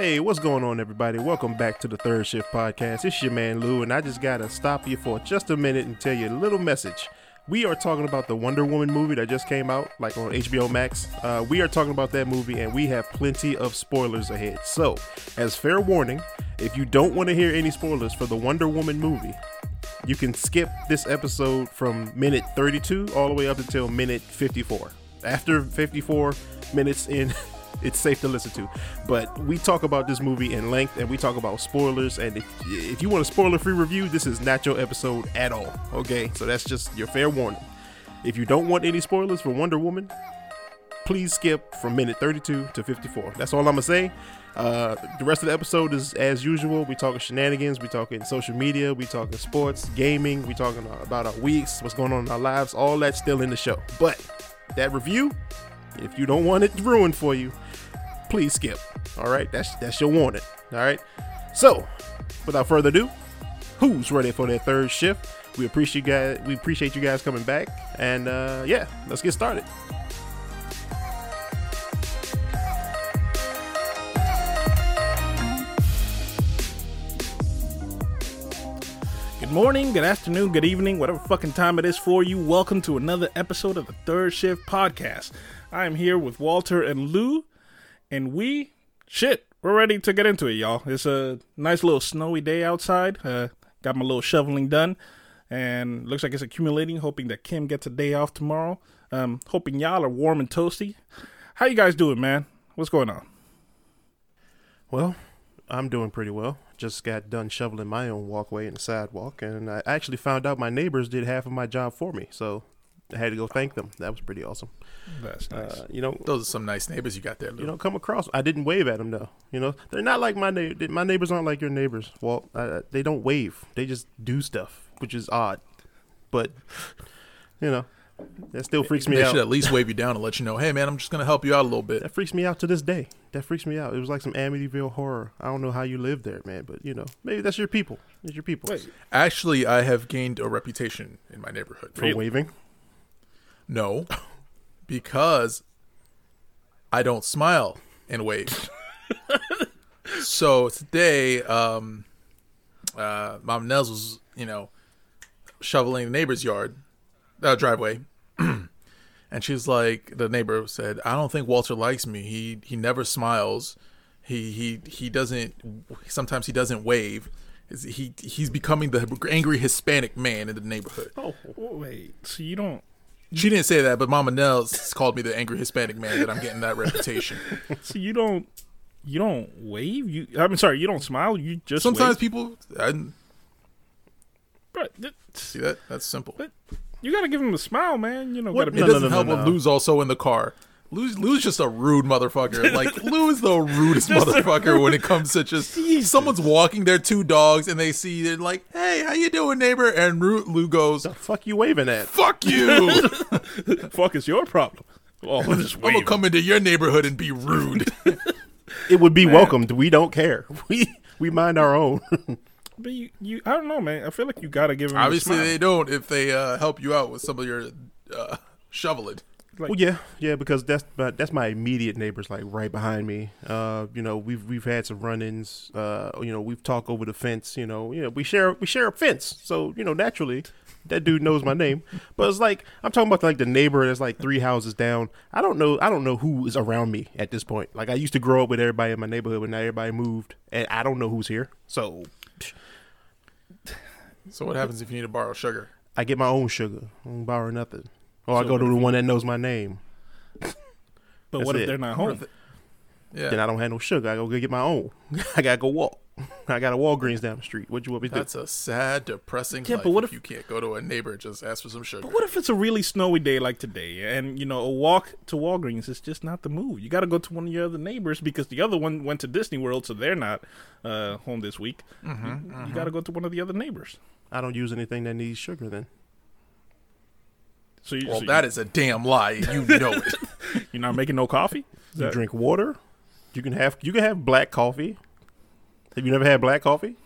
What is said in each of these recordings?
Hey, what's going on, everybody? Welcome back to the Third Shift Podcast. It's your man Lou, and I just gotta stop you for just a minute and tell you a little message. We are talking about the Wonder Woman movie that just came out, like on HBO Max. Uh, we are talking about that movie, and we have plenty of spoilers ahead. So, as fair warning, if you don't want to hear any spoilers for the Wonder Woman movie, you can skip this episode from minute 32 all the way up until minute 54. After 54 minutes in, it's safe to listen to. But we talk about this movie in length and we talk about spoilers. And if, if you want a spoiler free review, this is not your episode at all. Okay, so that's just your fair warning. If you don't want any spoilers for Wonder Woman, please skip from minute 32 to 54. That's all I'm gonna say. Uh, the rest of the episode is as usual. We talking shenanigans. We talking social media. We talking sports, gaming. We talking about our weeks, what's going on in our lives. All that's still in the show. But that review, if you don't want it ruined for you, please skip. All right, that's that's your warning. All right. So, without further ado, who's ready for their third shift? We appreciate you guys. We appreciate you guys coming back, and uh, yeah, let's get started. Good morning, good afternoon, good evening, whatever fucking time it is for you. Welcome to another episode of the Third Shift Podcast. I am here with Walter and Lou, and we, shit, we're ready to get into it, y'all. It's a nice little snowy day outside. Uh, got my little shoveling done, and looks like it's accumulating. Hoping that Kim gets a day off tomorrow. Um, hoping y'all are warm and toasty. How you guys doing, man? What's going on? Well, I'm doing pretty well. Just got done shoveling my own walkway and sidewalk, and I actually found out my neighbors did half of my job for me. So I had to go thank them. That was pretty awesome. That's nice. Uh, you know, Those are some nice neighbors you got there, Lou. you know, come across. I didn't wave at them though. You know, they're not like my neighbor. My neighbors aren't like your neighbors. Well, Uh, they don't wave. They just do stuff, which is odd. But you know, that still freaks me they out. They should at least wave you down and let you know, hey man, I'm just gonna help you out a little bit. That freaks me out to this day. That freaks me out. It was like some Amityville horror. I don't know how you live there, man, but you know, maybe that's your people. It's your people Wait, Actually, I have gained a reputation in my neighborhood. for waving. No, because I don't smile and wave. so today, um, uh, Mom Nels was, you know, shoveling the neighbor's yard, uh, driveway, and she's like, the neighbor said, "I don't think Walter likes me. He he never smiles. He he he doesn't. Sometimes he doesn't wave." He he's becoming the angry Hispanic man in the neighborhood. oh, wait, so you don't She didn't say that, but Mama Nels called me the angry Hispanic man that I'm getting that reputation. So you don't you don't wave? You I'm sorry, you don't smile. You just Sometimes wave? people I Bro, th- see that. That's simple. but you gotta give him a smile, man. You know, What- gotta It be No, doesn't no, help no, when no. Lou's also in the car. Lou's, Lou's just a rude motherfucker. Like Lou is the rudest motherfucker when it comes to just someone's walking their two dogs and they see they're like, "Hey, how you doing, neighbor?" And Ru- Lou goes, The fuck you waving at? "Fuck you! fuck is your problem. Oh, just I'm gonna come into your neighborhood and be rude." It would be welcomed. We don't care. We we mind our own. But you, you, I don't know, man. I feel like you gotta give him. Obviously, a smile. they don't if they uh, help you out with some of your uh, shoveling. Well, yeah, yeah, because that's my, that's my immediate neighbors, like right behind me. Uh, you know, we've we've had some run-ins. Uh, you know, we've talked over the fence. You know, you know, we share we share a fence, so you know, naturally, that dude knows my name. But it's like I'm talking about like the neighbor that's like three houses down. I don't know. I don't know who is around me at this point. Like I used to grow up with everybody in my neighborhood, but now everybody moved, and I don't know who's here. So So what happens if you need to borrow sugar? I get my own sugar. I don't borrow nothing. Or I go to the one that knows my name. But what if it. they're not home? Yeah, Then I don't have no sugar. I go get my own. I gotta go walk. I got a Walgreens down the street. What you want me to That's a sad, depressing Yeah, life. but what if, if- you can't go to a neighbor and just ask for some sugar? But what if it's a really snowy day like today, and you know a walk to Walgreens is just not the move? You got to go to one of your other neighbors because the other one went to Disney World, so they're not uh, home this week. Mm-hmm, You, got to go to one of the other neighbors. I don't use anything that needs sugar. Then So, you, Well, so that is a damn lie. You know it. you, you're not making no coffee. Is you that- drink water. You can have you can have black coffee. Have you never had black coffee?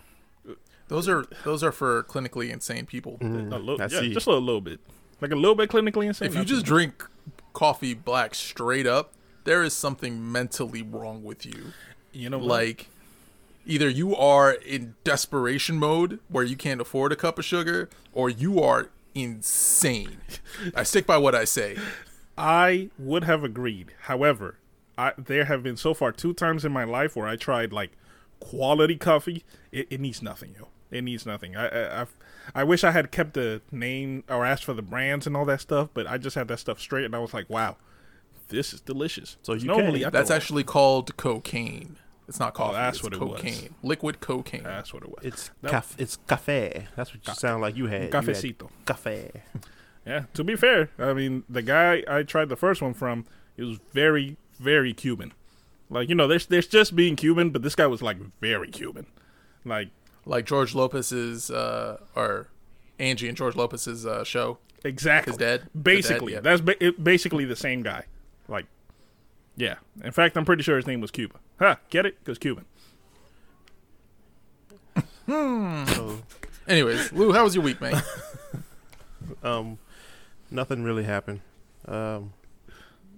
Those are those are for clinically insane people. Mm-hmm. a little, I yeah, see. just a little bit, like a little bit clinically insane. If you just drink coffee black straight up, there is something mentally wrong with you. You know, what? Like, either you are in desperation mode where you can't afford a cup of sugar, or you are insane. I stick by what I say. I would have agreed. However, I there have been so far two times in my life where I tried like quality coffee. It, it needs nothing, yo. It needs nothing. I, I I've, I wish I had kept the name or asked for the brands and all that stuff, but I just had that stuff straight, and I was like, wow, this is delicious. So you normally can- I That's actually called cocaine. It's not coffee. that's it's what it was. cocaine. Liquid cocaine. that's what it was. It's That- caf- it's cafe. That's what you sound like you had. You had Cafecito. Cafe. Yeah. To be fair, I mean the guy I tried the first one from, he was very very Cuban. Like you know, there's there's just being Cuban, but this guy was like very Cuban. Like like George Lopez's uh, or Angie and George Lopez's uh, show. Exactly. His dad? Basically, dad, yeah. that's ba- it, basically the same guy. Like, yeah. In fact, I'm pretty sure his name was Cuba. Huh? Get it? Because Cuban. Hmm. So, Anyways, Lou, how was your week, man? um, nothing really happened. Um,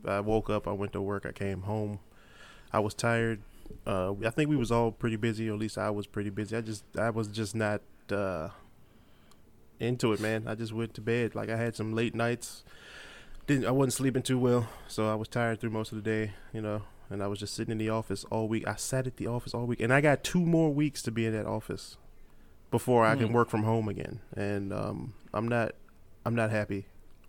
I woke up. I went to work. I came home. I was tired. Uh, I think we was all pretty busy, or at least I was pretty busy. I just, I was just not uh, into it, man. I just went to bed. Like I had some late nights. Didn't I wasn't sleeping too well, so I was tired through most of the day, you know. And I was just sitting in the office all week. I sat at the office all week, and I got two more weeks to be in that office before I can Hmm. work from home again. And um, I'm not, I'm not happy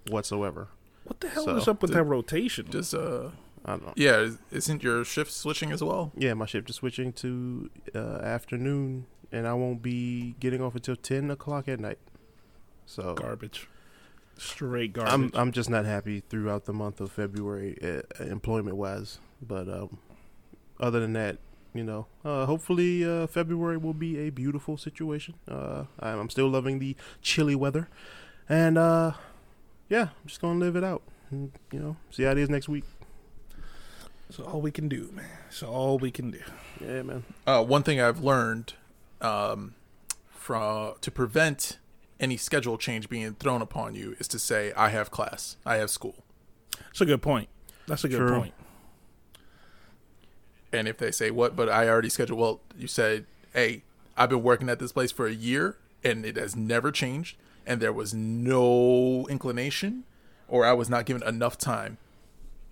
whatsoever. What the hell So, is up with did- that rotation? Just uh, I don't know. yeah, is- isn't your shift switching as well? Yeah, my shift is switching to uh, afternoon, and I won't be getting off until ten o'clock at night. So garbage. Straight garbage. I'm I'm just not happy throughout the month of February, uh, employment wise. But um, other than that, you know, uh, hopefully uh, February will be a beautiful situation. Uh, I'm I'm still loving the chilly weather, and uh, yeah, I'm just gonna live it out. And, you know, see how it is next week. It's all we can do, man. It's all we can do. Yeah, man. Uh, one thing I've learned um, from to prevent any schedule change being thrown upon you is to say, "I have class. I have school." It's a good point. That's a good True. point. And if they say, "What?" But I already scheduled. Well, you said, "Hey, I've been working at this place for a year, and it has never changed, and there was no inclination, or I was not given enough time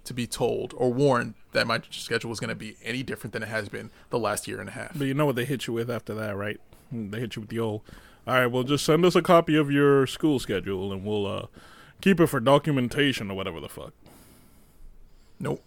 to be told or warned that my schedule was going to be any different than it has been the last year and a half." But you know what they hit you with after that, right? They hit you with the old, all right, well, just send us a copy of your school schedule and we'll uh, keep it for documentation or whatever the fuck. Nope.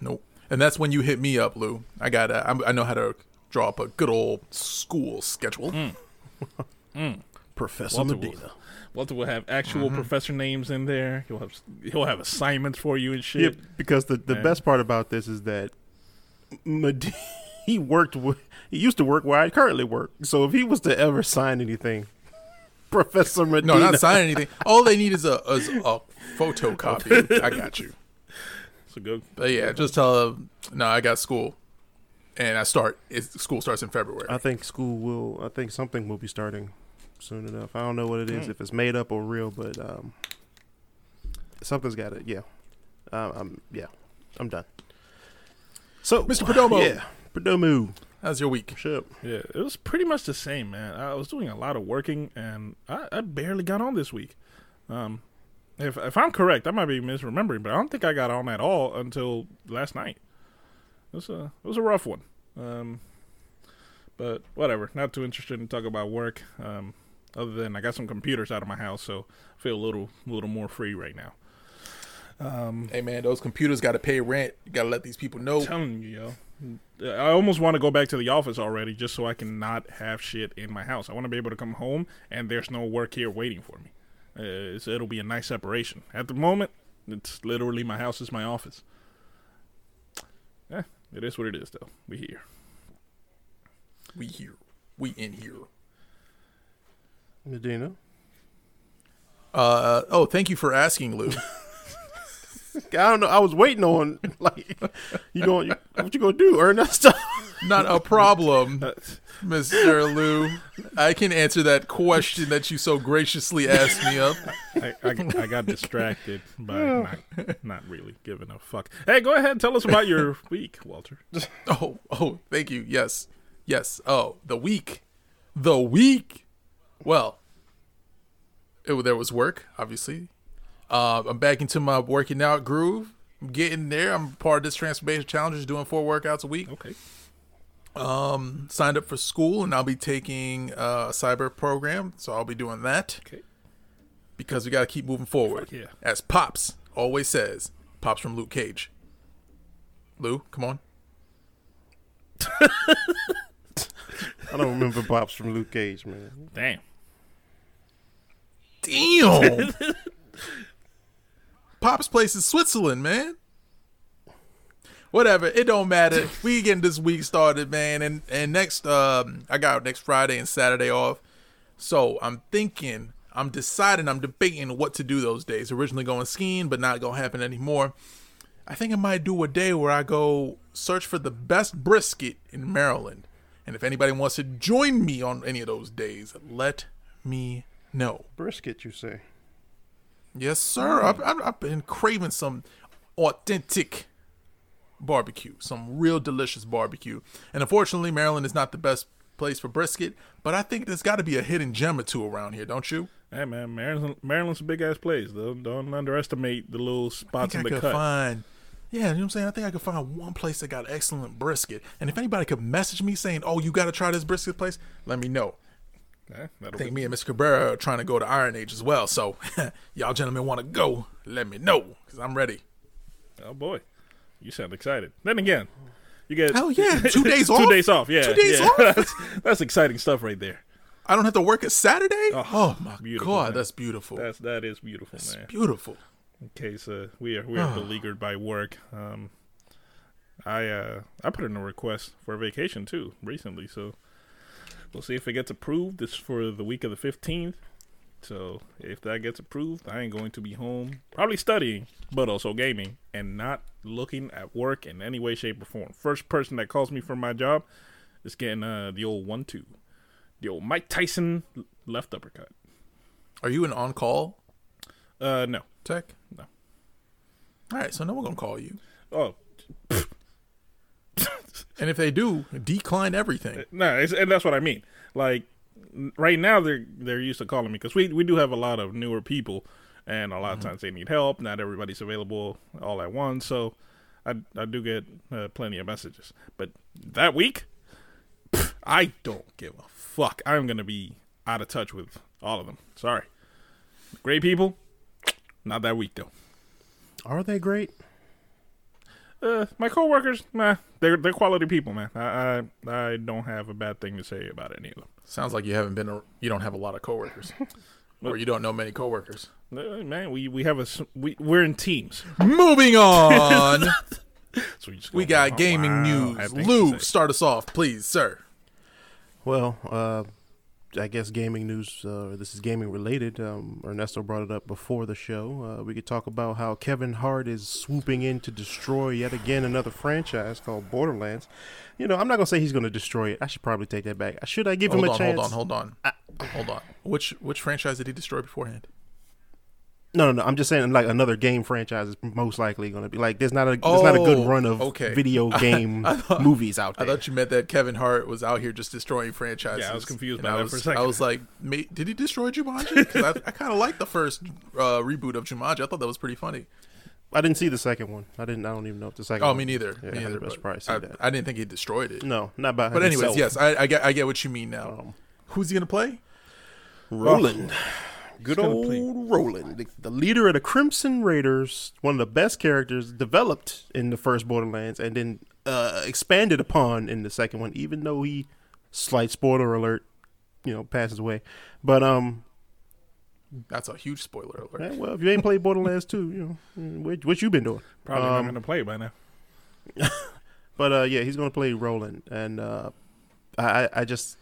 Nope. And that's when you hit me up, Lou. I got. Uh, to I know how to draw up a good old school schedule. Mm. Mm. Professor Walter will, Medina. Walter will have actual mm-hmm. professor names in there. He'll have he'll have assignments for you and shit. Yeah, because the the Yeah. best part about this is that Medina, he worked with he used to work where I currently work. So if he was to ever sign anything, Professor Medina, No, not sign anything. All they need is a is a photocopy. I got you. It's a good. But yeah, just tell them. No, I got school, and I start. It's, school starts in February. I think school will. I think something will be starting soon enough. I don't know what it is, Hmm. if it's made up or real, but um, something's got it. Yeah, um, I'm yeah, I'm done. So, Mr. Perdomo. yeah, Perdomo, How's your week? shut up. Yeah, it was pretty much the same, man. I was doing a lot of working, and I, I barely got on this week. Um, if if I'm correct, I might be misremembering, but I don't think I got on at all until last night. It was a it was a rough one. Um, but whatever. Not too interested in talking about work. Um, other than I got some computers out of my house, so I feel a little little more free right now. Um, Hey man, those computers got to pay rent. You got to let these people know. telling you, yo. I almost want to go back to the office already just so I can not have shit in my house. I want to be able to come home and there's no work here waiting for me. Uh, it's, it'll be a nice separation. At the moment, it's literally my house is my office. Yeah, it is what it is, though. We here. We here. We in here. Medina. Uh oh, thank you for asking, Lou. I don't know. I was waiting on like you going. What you gonna do? Earn that stuff? Not a problem. Mr. Lou. I can answer that question that you so graciously asked me of. I, I, I got distracted by not, not really giving a fuck. Hey, go ahead. Tell us about your week, Walter. Oh, oh, thank you. Yes. Yes. Oh, the week. The week. Well, it, there was work, obviously. Uh, I'm back into my working out groove. I'm getting there. I'm part of this transformation challenge, just doing four workouts a week. Okay. Um, signed up for school, and I'll be taking uh, a cyber program, so I'll be doing that Okay. because we got to keep moving forward. Fuck yeah. As Pops always says, Pops from Luke Cage. Lou, come on. I don't remember Pops from Luke Cage, man. Damn. Damn. Pop's place is Switzerland, man. Whatever, it don't matter. We getting this week started, man, and and next, um, I got next Friday and Saturday off. So I'm thinking, I'm deciding, I'm debating what to do those days. Originally going skiing, but not gonna happen anymore. I think I might do a day where I go search for the best brisket in Maryland. And if anybody wants to join me on any of those days, let me know. Brisket, you say? Yes, sir. Mm. I've, I've, I've been craving some authentic barbecue, some real delicious barbecue. And unfortunately, Maryland is not the best place for brisket, but I think there's got to be a hidden gem or two around here, don't you? Hey man, Maryland, Maryland's a big ass place. Don't, don't underestimate the little I spots in I the could cut. find. Yeah, you know what I'm saying? I think I could find one place that got excellent brisket. And if anybody could message me saying, oh, you got to try this brisket place, let me know. Yeah, I think be- me and Mr. Cabrera are trying to go to Iron Age as well. So, y'all gentlemen want to go, let me know because I'm ready. oh boy, you sound excited. Then again, you get Hell yeah, two days off. two days off. Yeah, Two days yeah. off? that's, that's exciting stuff right there. I don't have to work a Saturday? Oh, Oh, my God, man. that's beautiful. That's that is beautiful, It's man. beautiful. In case uh, we are we are beleaguered by work. Um, I uh I put in a request for a vacation too recently, so we'll see if it gets approved. This for the week of the fifteenth. So if that gets approved, I ain't going to be home, probably studying, but also gaming, and not looking at work in any way, shape, or form. First person that calls me for my job is getting uh the old one two, the old Mike Tyson left uppercut. Are you an on call Uh no, tech? No. All right, so no one gonna call you. oh And if they do, decline everything. No, it's, and that's what I mean. Like right now, they're they're used to calling me because we we do have a lot of newer people, and a lot of times they need help. Not everybody's available all at once, so I I do get uh, plenty of messages. But that week, pff, I don't give a fuck. I'm gonna be out of touch with all of them. Sorry, great people. Not that week though. Are they great? Uh, my coworkers, nah, they're they're quality people, man. I, I I don't have a bad thing to say about any of them. Sounds like you haven't been. A, you don't have a lot of coworkers, or you don't know many coworkers. Uh, Man, we, we have a we we're in teams. Moving on, So we just we go, got wow, gaming I news. have things to Lou, start us off, please, sir. Well, uh, I guess gaming news. Uh, this is gaming related. Um, Ernesto brought it up before the show. Uh, we could talk about how Kevin Hart is swooping in to destroy yet again another franchise called Borderlands. You know, I'm not gonna say he's gonna destroy it. I should probably take that back. I should I give Hold him a on, chance? hold on, hold on, hold on. Which which franchise did he destroy beforehand? No, no, no. I'm just saying, like another game franchise is most likely going to be like. There's not a there's not a good Oh, run of okay. video game movies out there. I thought you meant that Kevin Hart was out here just destroying franchises. Yeah, I was confused by I that was, for a second. I was like, mate, did he destroy Jumanji? Because I, I kind of like the first uh, reboot of Jumanji. I thought that was pretty funny. I didn't see the second one. I didn't. I don't even know if the second. Oh, one- me neither. Yeah, me I neither. but surprised I, that. I didn't think he destroyed it. No, not by. But anyways, himself. yes, I, I get I get what you mean now. Um, Who's he gonna play? Roland. Good old play- Roland, the, the leader of the Crimson Raiders, one of the best characters developed in the first Borderlands, and then uh, expanded upon in the second one. Even though he, slight spoiler alert, you know, passes away. But um, That's a huge spoiler alert. eh, well, if you ain't played Borderlands 2, you know, what, what you been doing? Probably not Um, going to play by now. But uh, yeah, he's gonna play Roland, and uh, I, I- I just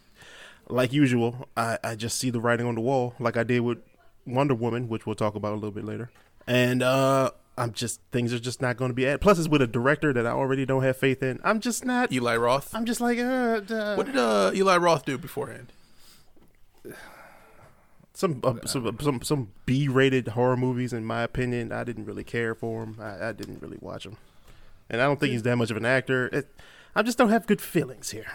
like usual, I, I just see the writing on the wall, like I did with Wonder Woman, which we'll talk about a little bit later. And uh, I'm just things are just not going to be at. Plus, it's with a director that I already don't have faith in. I'm just not. Eli Roth. I'm just like uh, uh, What did uh, Eli Roth do beforehand? some uh, some some some B-rated horror movies. In my opinion, I didn't really care for him. I, I didn't really watch him, and I don't think he's that much of an actor. It, I just don't have good feelings here.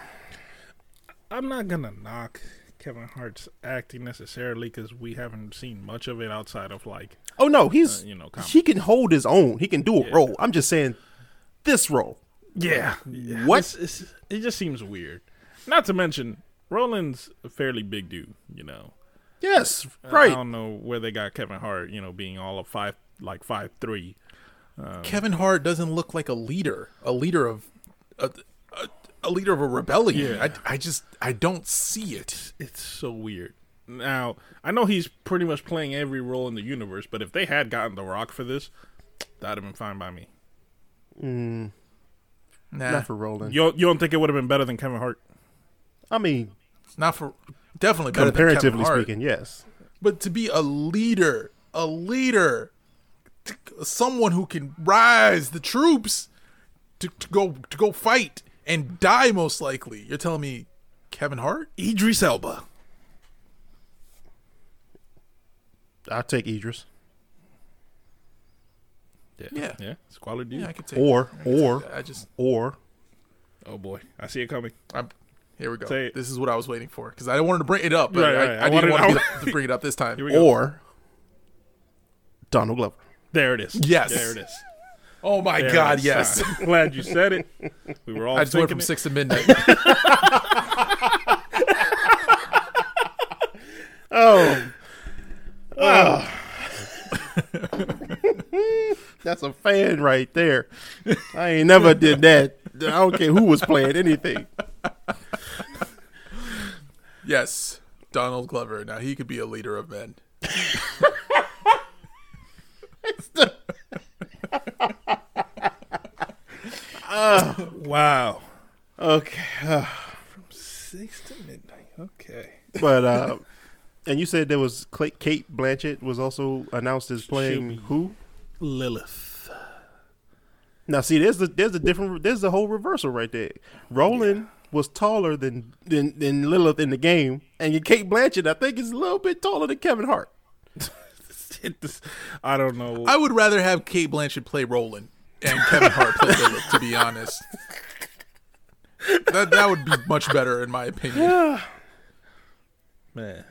I'm not gonna knock Kevin Hart's acting necessarily because we haven't seen much of it outside of like Oh no, he's Uh, you know, com- he can hold his own. He can do a Yeah. role. I'm just saying this role. yeah. What? It's, it's, it just seems weird. Not to mention Roland's a fairly big dude. You know, Yes, Right. I don't know where they got Kevin Hart. You know, being all of five like five three. Kevin Hart doesn't look like a leader, a leader of a, a, a leader of a rebellion. Yeah. I, I just I don't see it. It's so weird. Now I know he's pretty much playing every role in the universe, but if they had gotten The Rock for this, that'd have been fine by me. Mm, Nah, not for Roland. You don't, you don't think it would have been better than Kevin Hart? I mean, not for definitely better than Kevin comparatively Hart. speaking, yes. But to be a leader, a leader, someone who can rise the troops to, to go to go fight and die most likely. You're telling me Kevin Hart? Idris Elba. I'll take Idris. Yeah, Yeah. yeah. Squalor dude. Yeah, I could take. Or I could or take that. I just or Oh boy, I see it coming. I'm. Here we go. Say it. This is what I was waiting for because I wanted to bring it up, but Right, I, right. I, I didn't wanted- want to, be- to bring it up this time. Here we go. or Donald Glover. There it is. Yes. there it is. Oh my There God! Uh, yes, I'm glad you said it. We were all I just went from it. six to midnight. Oh. Oh. That's a fan right there. I ain't never did that. I don't care who was playing anything. yes, Donald Glover. Now he could be a leader of men. Wow. Okay. uh, Six to midnight. Okay. but uh and you said there was Cla- Cate Blanchett was also announced as playing who? Lilith. Now see there's the there's a different there's the whole reversal right there. Roland was taller than, than than Lilith in the game, and Cate Blanchett I think is a little bit taller than Kevin Hart. I don't know. I would rather have Cate Blanchett play Roland and Kevin Hart play Lilith. To be honest, that that would be much better in my opinion. Man.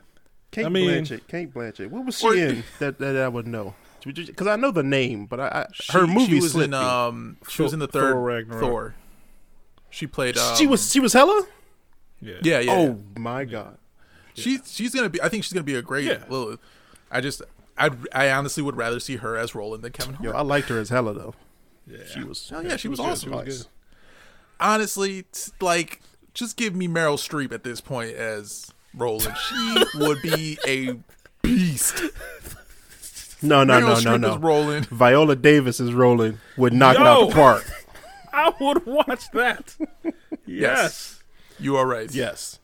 Cate I mean- Blanchett. Cate Blanchett. What was she Or- in that, that I would know? Because I know the name, but I, I She- her movie she was in me. um she was in the Thor third Ragnarok. Thor. She played. Um, she was she was Hela. Yeah. Yeah, yeah. oh my god. She she's gonna be. I think she's gonna be a great Yeah. Lilith. I just I I honestly would rather see her as Roland than Kevin Hart. Yo, I liked her as Hela though. Yeah. She was. Oh yeah, she was good. awesome. She was good. Honestly, t- like just give me Meryl Streep at this point as Roland. She would be a beast. No, no, Meryl no, Streep no, as no. Viola Davis is Roland. Would knock it out the park. I would watch that. yes. You are right. Yes.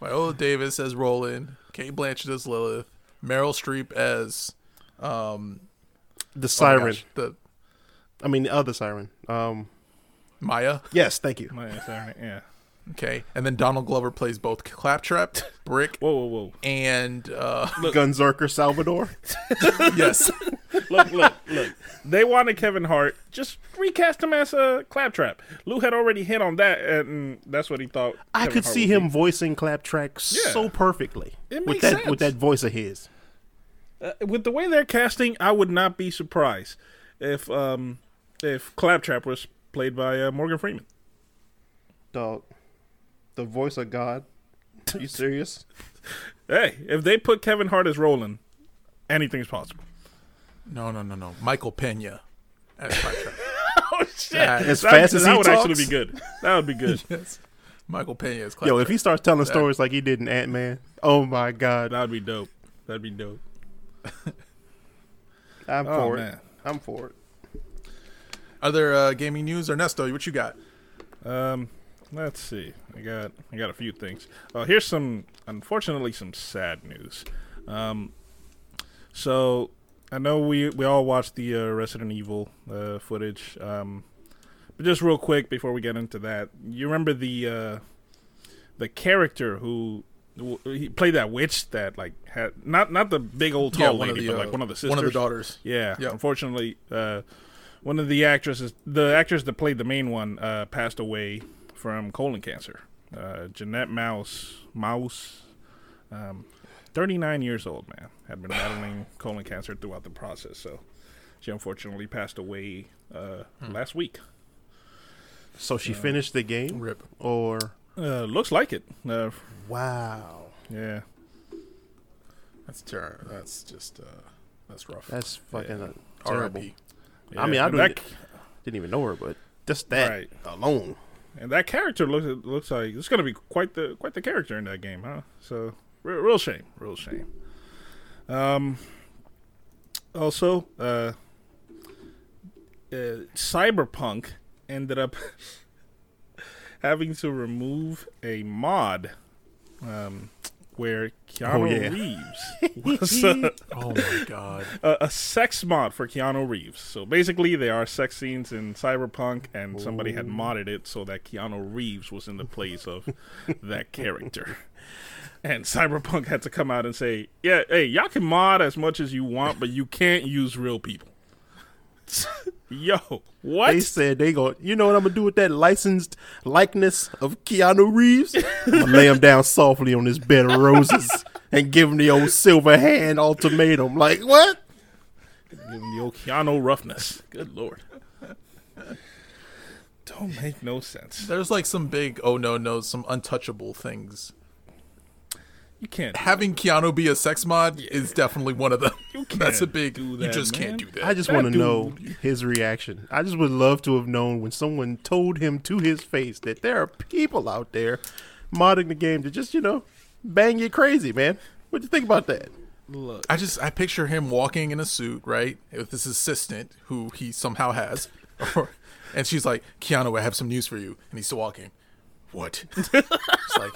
Viola Davis as Roland. Cate Blanchett as Lilith. Meryl Streep as um The oh siren. gosh, the I mean the other siren. Um. Maya. Yes. Thank you. My- sorry, Yeah. Okay, and then Donald Glover plays both Claptrap, Brick, Whoa, whoa, whoa. and uh, Gunzerker Salvador. yes, Look, look, look. They wanted Kevin Hart. Just recast him as a claptrap. Lou had already hit on that, and that's what he thought. I Kevin could Hart see would him be. voicing Claptrap Yeah. so perfectly It with makes that sense. with that voice of his. Uh, with the way they're casting, I would not be surprised if um if Claptrap was played by uh, Morgan Freeman. Dog, the voice of God. Are you serious? Hey, if they put Kevin Hart as Roland, anything's possible. no, no, no, no, Michael Pena as Claptrap. Oh shit! As that, fast as that he would talks? actually be good. That would be good. yes, Michael Pena as Claptrap. Yo, if he starts telling stories like he did in Ant Man, oh my God, That would be dope. That'd be dope. I'm Oh for man. it. I'm for it. Other uh, gaming news, Ernesto, what you got? Um, let's see. I got I got a few things. Uh, here's some, unfortunately, some sad news. Um, so I know we we all watched the uh, Resident Evil uh, footage, um, but just real quick before we get into that, you remember the uh, the character who he played that witch that like had not not the big old tall yeah, one lady, of the but uh, like one of the sisters. one of the daughters. Yeah, Yeah. unfortunately, uh, one of the actresses, the actress that played the main one, uh, passed away from colon cancer. Uh, Jeanette Maus, Maus, um, 39 years old, man, had been battling colon cancer throughout the process. So she unfortunately passed away uh, last week. So she finished the game, Rip. or Uh, looks like it. Uh, wow, yeah. That's terrible. That's just uh, that's rough. that's fucking Yeah. uh, terrible. Yeah. I mean, I that, Didn't even know her, but just that Right. alone. and that character looks looks like it's gonna be quite the quite the character in that game, huh? So real, real shame, real shame. Um. Also, uh, uh, Cyberpunk ended up having to remove a mod, um, where Keanu Oh, yeah. Reeves was uh, Oh my god. a, a sex mod for Keanu Reeves. So basically, there are sex scenes in Cyberpunk, and somebody had modded it so that Keanu Reeves was in the place of that character. And Cyberpunk had to come out and say, "Yeah, hey, y'all can mod as much as you want, but you can't use real people." Yo, what? They said they go. You know what I'm gonna do with that licensed likeness of Keanu Reeves? I'm gonna lay him down softly on this bed of roses and give him the old silver hand ultimatum. Like what? Give him the old Keanu roughness. Good lord. Don't make no sense. There's like some big oh no no some untouchable things. You can't. Having Keanu be a sex mod is definitely one of them. That's a can't big. do you just man. can't do that. I just want to know his reaction. I just would love to have known when someone told him to his face that there are people out there modding the game to just you know bang you crazy, man. What do you think about that? Look, I just I picture him walking in a suit, right, with his assistant who he somehow has, and she's like, "Keanu, I have some news for you," and he's still walking. What? it's like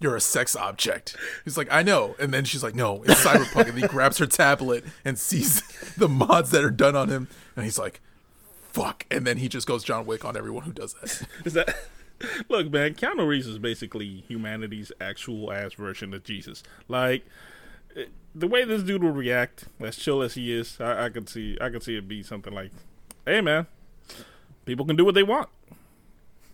you're a sex object. He's like, I know, and then she's like, No, it's cyberpunk, and he grabs her tablet and sees the mods that are done on him, and he's like, Fuck, and then he just goes John Wick on everyone who does that. Is that look, man? Keanu Reeves is basically humanity's actual ass version of Jesus. Like eh, the way this dude will react, as chill as he is, I, I could see, I could see it be something like, "Hey, man, people can do what they want."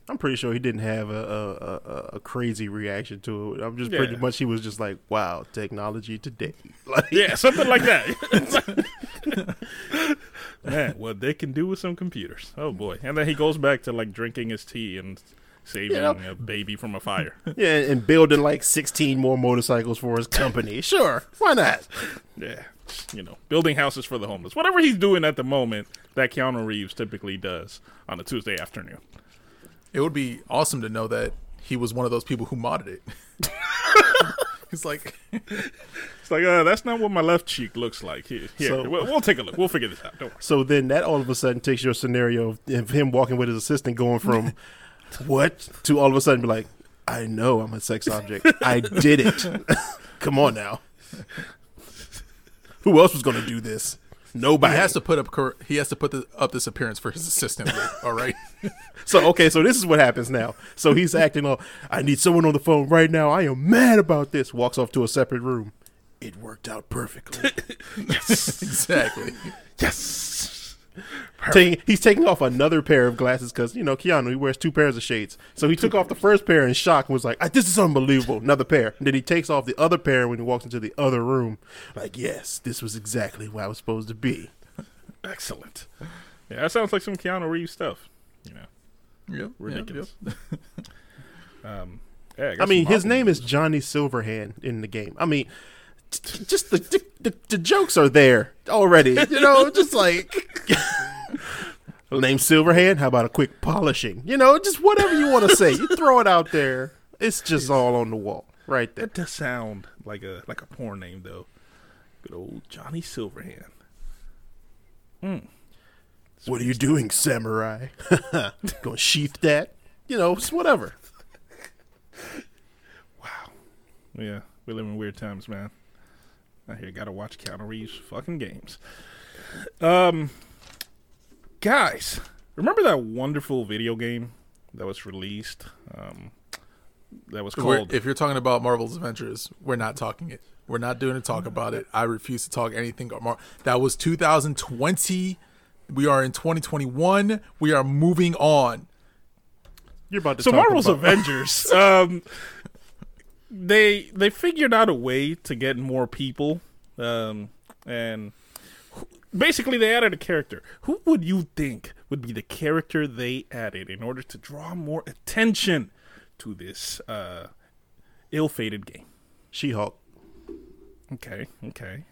I'm pretty sure he didn't have a a, a, a crazy reaction to it. I'm just Yeah. pretty much he was just like, "Wow, technology today." Like, Yeah, something like that. man, what they can do with some computers. Oh boy! And then he goes back to like drinking his tea and saving Yeah. a baby from a fire. yeah, and building like 16 more motorcycles for his company. Sure, why not? Yeah, you know, building houses for the homeless. Whatever he's doing at the moment, that Keanu Reeves typically does on a Tuesday afternoon. It would be awesome to know that he was one of those people who modded it. He's like, It's like, uh, that's not what my left cheek looks like. Here, here So- we'll, we'll take a look. We'll figure this out. Don't worry. So then that all of a sudden takes your scenario of, of him walking with his assistant going from what to all of a sudden be like, I know I'm a sex object. I did it. Come on now. Who else was going to do this? He Nobody. has to put up he has to put the, up this appearance for his assistant. all right, So okay, so this is what happens now. So he's acting all I need someone on the phone right now. I am mad about this. Walks off to a separate room. It worked out perfectly. yes, exactly. Yes. Taking, he's taking off another pair of glasses because you know Keanu he wears two pairs of shades. So he took off the first pair in shock and was like, "Ah, "This is unbelievable." Another pair. And then he takes off the other pair when he walks into the other room. Like, yes, this was exactly where I was supposed to be. Excellent. Yeah, that sounds like some Keanu Reeves stuff. You know, Yep, ridiculous. Yep, Um, yeah, I got mean, his name is. Johnny Silverhand in the game. I mean, t- t- just the the, the the jokes are there already. You know, just like name Silverhand. How about a quick polishing? You know, just whatever you want to say, you throw it out there. It's just all on the wall, right there. That does sound like a like a porn name though. Good old Johnny Silverhand. Hmm. What are you doing, samurai? Gonna sheath that? You know, it's whatever. Wow. Yeah, we live in weird times, man. I hear gotta watch Keanu Reeves fucking games. Um, guys, remember that wonderful video game that was released? Um, that was We're- called. if you're talking about Marvel's Avengers, we're not talking it. We're not doing a talk about it. I refuse to talk anything. about Mar- that was 2020. We are in 2021. We are moving on. You're about to talk. so talk Marvel's about, Avengers, um, they they figured out a way to get more people, um, and basically they added a character. Who would you think would be the character they added in order to draw more attention to this uh, ill-fated game? She-Hulk. Okay, okay.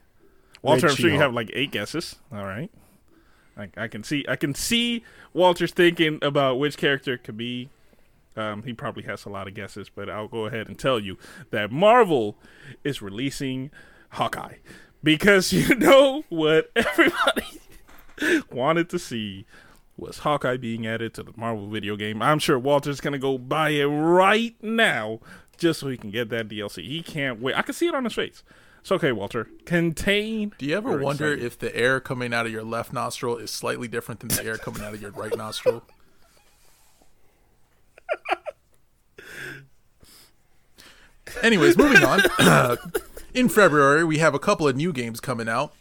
Walter, I'm sure you She-Hulk. have like eight guesses. All right. I, I can see I can see Walter's thinking about which character could be. Um, he probably has a lot of guesses, but I'll go ahead and tell you that Marvel is releasing Hawkeye because you know what everybody wanted to see was Hawkeye being added to the Marvel video game. I'm sure Walter's gonna go buy it right now just so he can get that DLC. He can't wait. I can see it on his face. It's okay, Walter. Contain. Do you ever wonder excitement. if the air coming out of your left nostril is slightly different than the air coming out of your right nostril? Anyways, moving on. In February, we have a couple of new games coming out.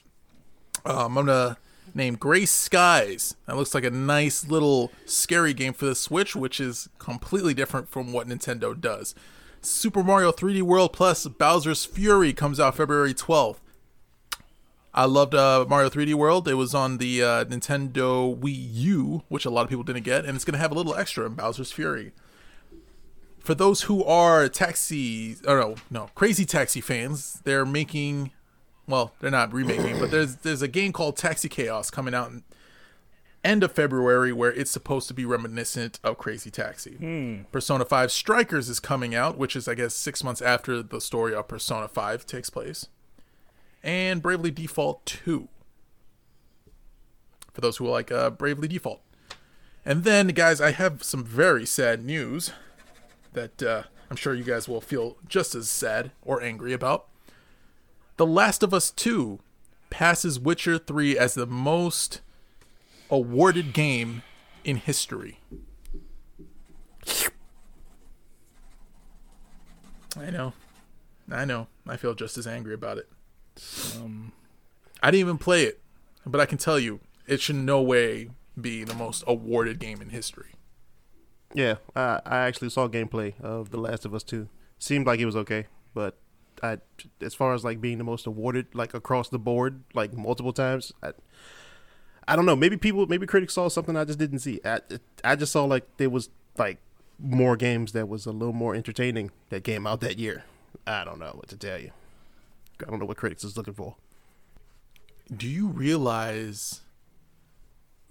Um, I'm gonna name Gray Skies. That looks like a nice little scary game for the Switch, which is completely different from what Nintendo does. Super Mario 3D World plus Bowser's Fury comes out February 12th. I loved uh, Mario 3D World. It was on the uh, Nintendo Wii U, which a lot of people didn't get, and it's going to have a little extra in Bowser's Fury. For those who are taxi, or no, no, Crazy Taxi fans, they're making, well, they're not remaking, but there's there's a game called Taxi Chaos coming out in end of February where it's supposed to be reminiscent of Crazy Taxi. Persona 5 Strikers is coming out, which is I guess six months after the story of Persona 5 takes place and Bravely Default 2. For those who like uh, Bravely Default. And then, guys, I have some very sad news that uh, I'm sure you guys will feel just as sad or angry about. The Last of Us 2 passes Witcher 3 as the most awarded game in history. I know. I know. I feel just as angry about it. Um, I didn't even play it, but I can tell you, it should no way be the most awarded game in history. Yeah, I, I actually saw gameplay of The Last of Us 2. Seemed like it was okay, but I, as far as like being the most awarded, like across the board, like multiple times, I, I don't know. Maybe people, maybe critics saw something I just didn't see. I, I just saw like there was like more games that was a little more entertaining that came out that year. I don't know what to tell you. I don't know what critics is looking for. Do you realize?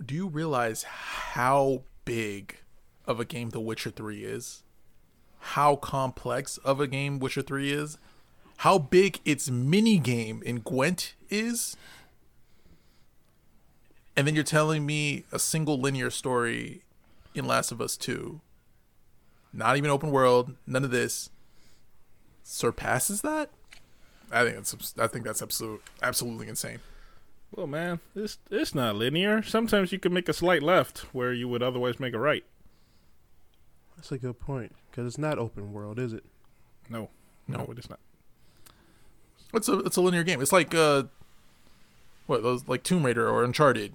Do you realize how big of a game The Witcher Three is? How complex of a game Witcher Three is? How big its mini game in Gwent is? And then you're telling me a single linear story in Last of Us Two, not even open world, none of this, surpasses that? I think it's I think that's absolute absolutely insane. well, man, it's it's not linear. Sometimes you can make a slight left where you would otherwise make a right. That's a good point because it's not open world, is it? No, no, it is not. It's a it's a linear game. It's like uh, what those like Tomb Raider or Uncharted.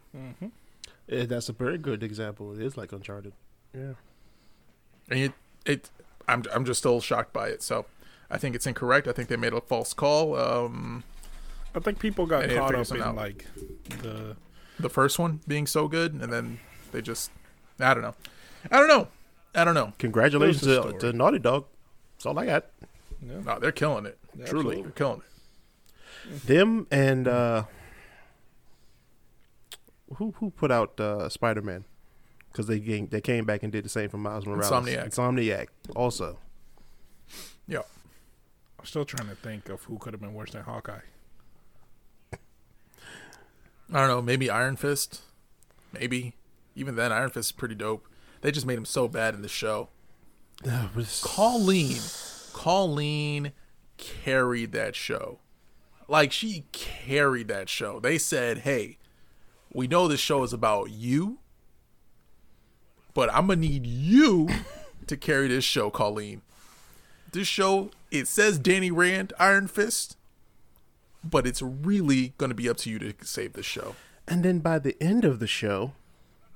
Eh, that's a very good example. It is like Uncharted. Yeah. and it, it I'm I'm just still shocked by it. So I think it's incorrect. I think they made a false call. Um, I think people got caught up in out. like the the first one being so good, and then they just I don't know, I don't know, I don't know. Congratulations There's the to, to Naughty Dog. That's all I got. No, they're killing it. Truly, Absolutely. they're killing it. Them and uh who who put out uh Spider Man? Because they came, they came back and did the same for Miles Morales. Insomniac. Insomniac also. Yeah, I'm still trying to think of who could have been worse than Hawkeye. I don't know. Maybe Iron Fist. Maybe even then, Iron Fist is pretty dope. They just made him so bad in the show. Colleen, Colleen carried that show. Like she carried that show. They said, "Hey, we know this show is about you, but I'm gonna need you to carry this show, Colleen. This show it says Danny Rand, Iron Fist, but it's really gonna be up to you to save this show." And then by the end of the show,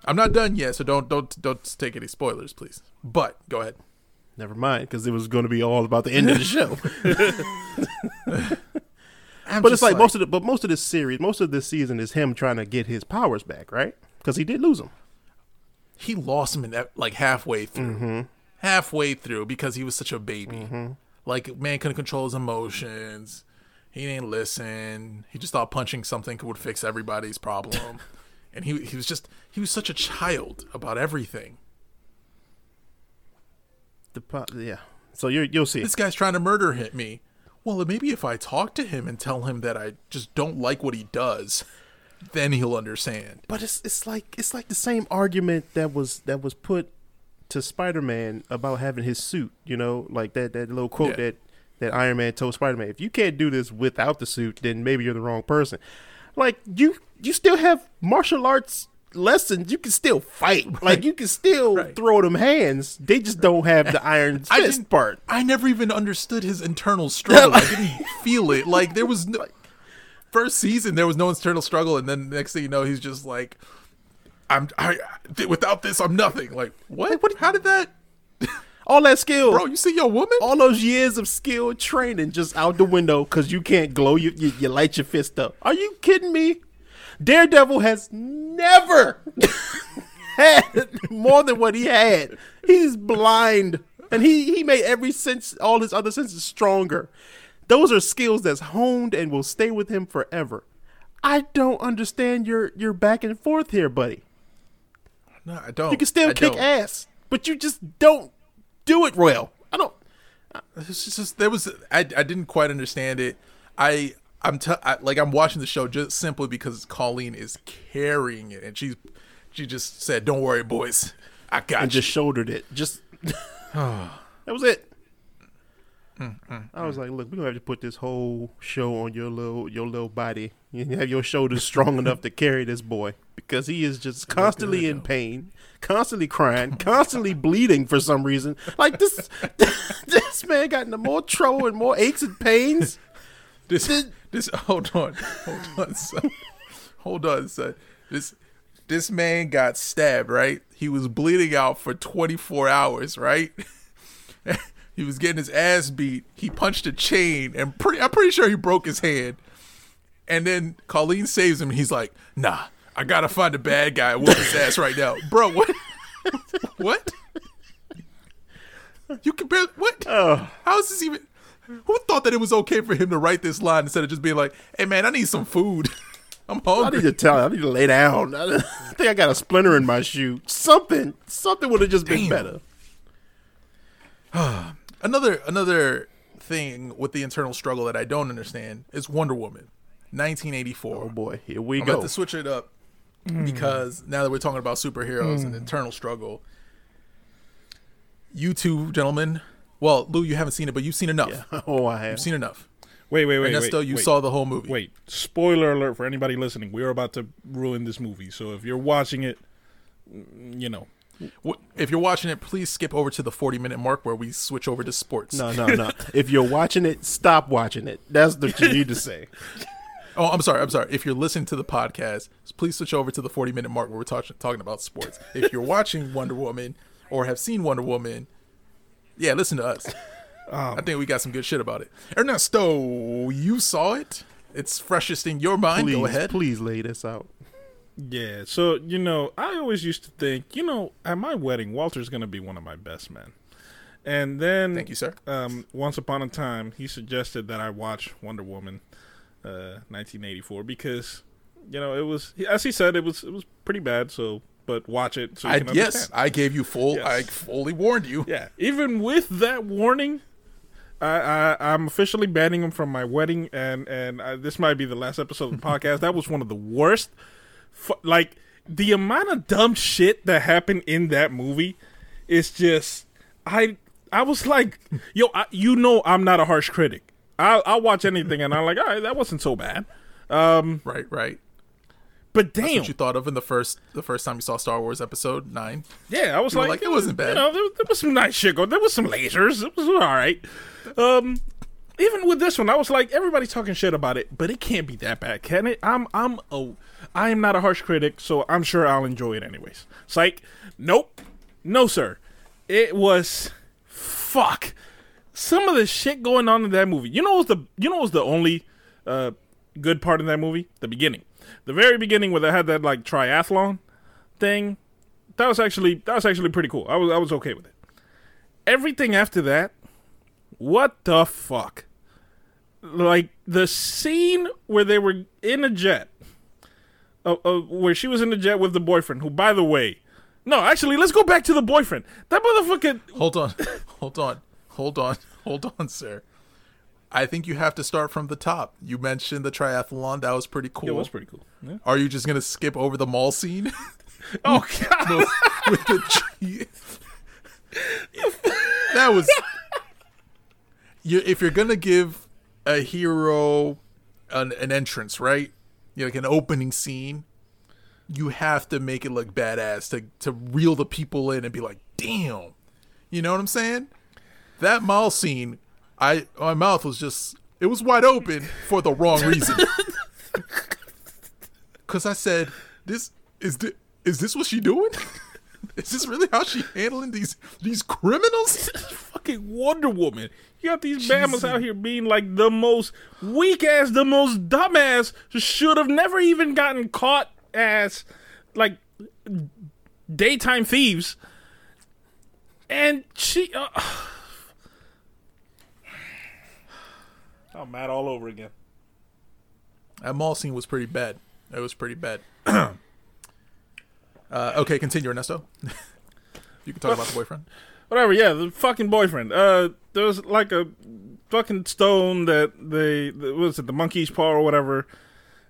I'm not done yet, so don't don't don't take any spoilers, please. But go ahead. never mind, because it was going to be all about the end of the show. But it's like, most of the but most of this series, most of this season is him trying to get his powers back, right? Because he did lose them. he lost them in that like halfway through, Mm-hmm. halfway through because he was such a baby. Like man couldn't control his emotions. He didn't listen. He just thought punching something would fix everybody's problem, and he he was just he was such a child about everything. The po- yeah. So you you'll see. This guy's trying to murder hit me. Well, maybe if I talk to him and tell him that I just don't like what he does, then he'll understand. But it's it's like it's like the same argument that was that was put to Spider Man about having his suit. You know, like that that little quote Yeah. that that Iron Man told Spider Man: "If you can't do this without the suit, then maybe you're the wrong person." Like you you still have martial arts lessons. You can still fight. Like you can still Right. throw them hands. They just don't have the iron I fist didn't- part. I never even understood his internal struggle. I didn't feel it. Like there was no first season there was no internal struggle, and then next thing you know, he's just like, "I'm I without this, I'm nothing." Like what? what- How did that, All that skill, bro? You see your woman? all those years of skill training just out the window because you can't glow. You, you you light your fist up. Are you kidding me? Daredevil has never had more than what he had. He's blind, and he he made every sense, all his other senses stronger. Those are skills that's honed and will stay with him forever. I don't understand your your back and forth here, buddy. No, I don't. You can still I kick don't. ass, but you just don't do it well. I don't. It's just there was I, I didn't quite understand it. I I'm t- I, like I'm watching the show just simply because Colleen is carrying it, and she's she just said, "Don't worry, boys, I got and you." just shouldered it. Just that was it. Mm, mm, I was mm. like, look, we're gonna have to put this whole show on your little your little body. You have your shoulders strong enough to carry this boy because he is just constantly in pain, constantly crying, constantly bleeding for some reason. Like this, this man got into more trouble and more aches and pains. This, this, hold on, hold on, son. hold on, son. This, this man got stabbed, right? He was bleeding out for 24 hours, right? he was getting his ass beat. He punched a chain, and pretty, I'm pretty sure he broke his hand. And then Colleen saves him. And he's like, "Nah, I gotta find a bad guy and whoop his ass right now, bro." What? what? You can barely what? Oh. How is this even? Who thought that it was okay for him to write this line instead of just being like, "Hey man, I need some food. I'm hungry." I need to tell. I need to lay down. I think I got a splinter in my shoe. Something, something would have just been Damn. better. Another another thing with the internal struggle that I don't understand is Wonder Woman, 1984. Oh boy, here we I'm go. about to switch it up because now that we're talking about superheroes and internal struggle, you two gentlemen, well, Lou, you haven't seen it, but you've seen enough. oh, I have. You've seen enough. Wait, wait, wait, and wait. You wait. saw the whole movie. Wait, spoiler alert for anybody listening. We're about to ruin this movie. So if you're watching it, mm, you know. If you're watching it, please skip over to the 40 minute mark where we switch over to sports. No, no, no. if you're watching it, stop watching it. That's what you need to say. Oh, I'm sorry. I'm sorry. If you're listening to the podcast, please switch over to the 40 minute mark where we're talking talking about sports. If you're watching Wonder Woman or have seen Wonder Woman, yeah, listen to us. I think we got some good shit about it. Ernesto, you saw it. It's freshest in your mind. Please, Go ahead. please lay this out. Yeah, so you know, I always used to think, you know, at my wedding, Walter's gonna be one of my best men. And then, Thank you, sir. Um, once upon a time, he suggested that I watch Wonder Woman, uh, 1984, because you know it was, as he said, it was it was pretty bad. So, but watch it. So you I, yes. I gave you full. Yes. I fully warned you. Yeah, even with that warning, I, I I'm officially banning him from my wedding, and and I, this might be the last episode of the podcast. That was one of the worst. Like the amount of dumb shit that happened in that movie is just I I was like, yo, I, you know, I'm not a harsh critic. I'll, I'll watch anything, and I'm like, all right, that wasn't so bad. Right, right. But damn, What you thought of in the first the first time you saw Star Wars Episode Nine? yeah, I was like, like, it wasn't bad. You know, there, there was some nice shit going. There was some lasers. It was all right. Um, even with this one, I was like, everybody's talking shit about it, but it can't be that bad, can it? I'm I'm oh, I am not a harsh critic, so I'm sure I'll enjoy it anyways. Psych. Nope. No, sir. It was fuck. Some of the shit going on in that movie. You know what's the you know what's the only uh good part in that movie? The beginning. The very beginning where they had that like triathlon thing. That was actually that was actually pretty cool. I was I was okay with it. Everything after that, what the fuck? Like the scene where they were in a jet, uh, uh, where she was in the jet with the boyfriend, who, by the way, no, actually, let's go back to the boyfriend. That motherfucker. Hold on, hold on, hold on, hold on, sir. I think you have to start from the top. You mentioned the triathlon. That was pretty cool. It was pretty cool. Yeah. Are you just gonna skip over the mall scene Oh god. with the that was. You, if you're gonna give a hero an, an entrance, right? You know, like an opening scene, you have to make it look badass to to reel the people in and be like, "Damn," you know what I'm saying? That mall scene, I my mouth was just it was wide open for the wrong reason. Cause I said, "This is the is this what she doing? is this really how she handling these these criminals?" fucking Wonder Woman. You got these Bamas out here being like the most weak ass, the most dumbass, should have never even gotten caught as like daytime thieves. And she. Uh, I'm mad all over again. That mall scene was pretty bad. It was pretty bad. uh, okay, continue, Ernesto. you can talk about the boyfriend. whatever. Yeah, the fucking boyfriend. Uh, there was like a fucking stone that they what was it the monkey's paw or whatever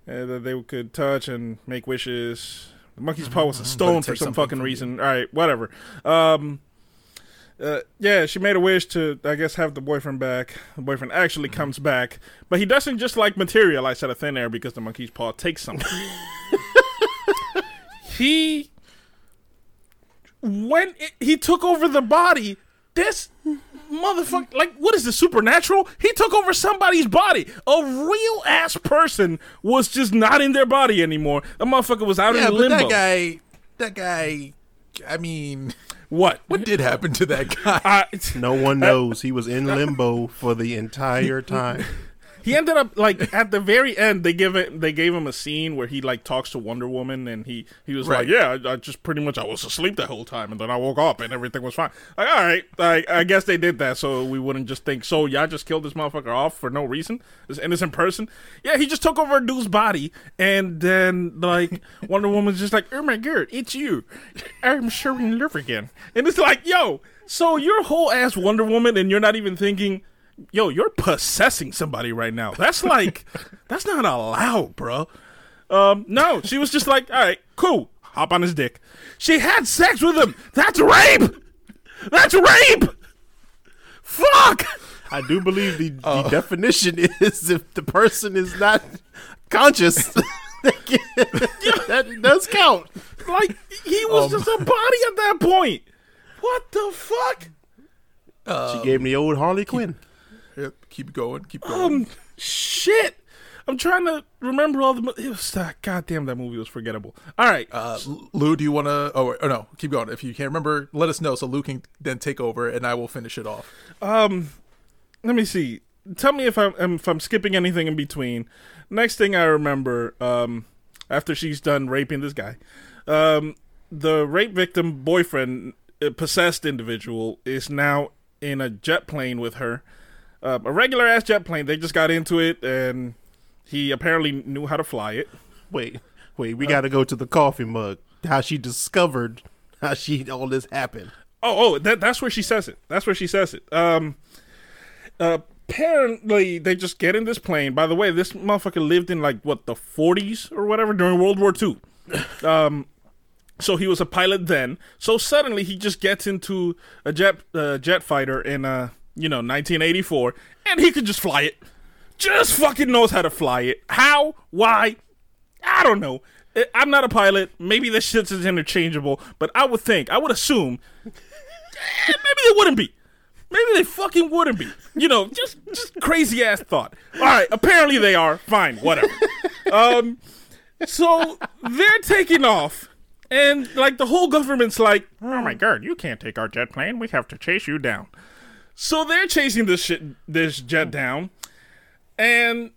uh, that they could touch and make wishes. The monkey's paw was a stone for some fucking from you. reason. All right, whatever. Um. Uh, yeah, she made a wish to, I guess, have the boyfriend back. The boyfriend actually comes back, but he doesn't just like materialize out of thin air because the monkey's paw takes something. he when it, he took over the body, this motherfucker, like, what is this, supernatural? He took over somebody's body. A real ass person was just not in their body anymore. The motherfucker was out Yeah, in limbo. that guy, that guy. I mean, what? what did happen to that guy? I, No one knows. He was in limbo for the entire time. He ended up like at the very end. They give it. They gave him a scene where he like talks to Wonder Woman, and he he was Right. like, "Yeah, I, I just pretty much I was asleep the whole time, and then I woke up, and everything was fine." Like, all right, I, I guess they did that so we wouldn't just think, "So y'all just killed this motherfucker off for no reason, this innocent person." Yeah, he just took over a dude's body, and then like Wonder Woman's just like, "Oh my god, it's you! I'm sure in love again," and it's like, "Yo." So you're whole ass Wonder Woman, and you're not even thinking, yo, you're possessing somebody right now. That's like, that's not allowed, bro. Um, no, she was just like, all right, cool, hop on his dick. She had sex with him. That's rape. That's rape. Fuck. I do believe the, the definition is if the person is not conscious. that does count. Like he was just a body at that point. What the fuck? She gave me old Harley Quinn. Keep going, keep going. Um, shit. I'm trying to remember all the. It was uh, goddamn that movie was forgettable. All right, Uh, Lou, do you want to? Oh, oh no, keep going. If you can't remember, let us know so Lou can then take over, and I will finish it off. Um, let me see. Tell me if I'm if I'm skipping anything in between. Next thing I remember, um, after she's done raping this guy, um, the rape victim boyfriend, uh, possessed individual, is now in a jet plane with her, uh, a regular ass jet plane. They just got into it, and he apparently knew how to fly it. Wait, wait, we got to go to the coffee mug. How she discovered how she all this happened. Oh, oh, that, that's where she says it. That's where she says it. Um, uh, apparently they just get in this plane. By the way, this motherfucker lived in like what the 40s or whatever during World War II. Um, so he was a pilot then. So suddenly he just gets into a jet uh, jet fighter in uh you know 1984, and he could just fly it. just fucking knows how to fly it. How? Why? I don't know. I- I'm not a pilot. Maybe this shit is interchangeable, but I would think, I would assume, eh, maybe they wouldn't be. Maybe they fucking wouldn't be. You know, just just crazy ass thought. All right, apparently they are. Fine, whatever. um, so they're taking off, and like the whole government's like, "Oh my god, you can't take our jet plane. We have to chase you down." So they're chasing this shit, this jet mm. down, and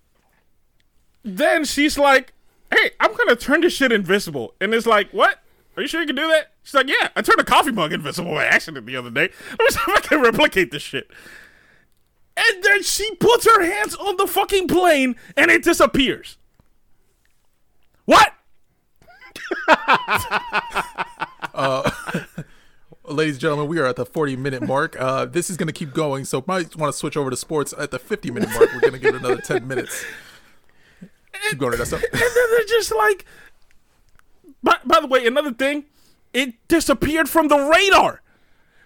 then she's like, "Hey, I'm gonna turn this shit invisible." And it's like, "What? Are you sure you can do that?" She's like, "Yeah, I turned a coffee mug invisible by accident the other day. Let me see if I can replicate this shit." And then she puts her hands on the fucking plane, and it disappears. What? Uh, Ladies and gentlemen, we are at the 40 minute mark. Uh, this is going to keep going, so might want to switch over to sports at the 50 minute mark. We're going to give it another 10 minutes. Keep going, Ernesto. And then they're just like. By, by the way, another thing, it disappeared from the radar.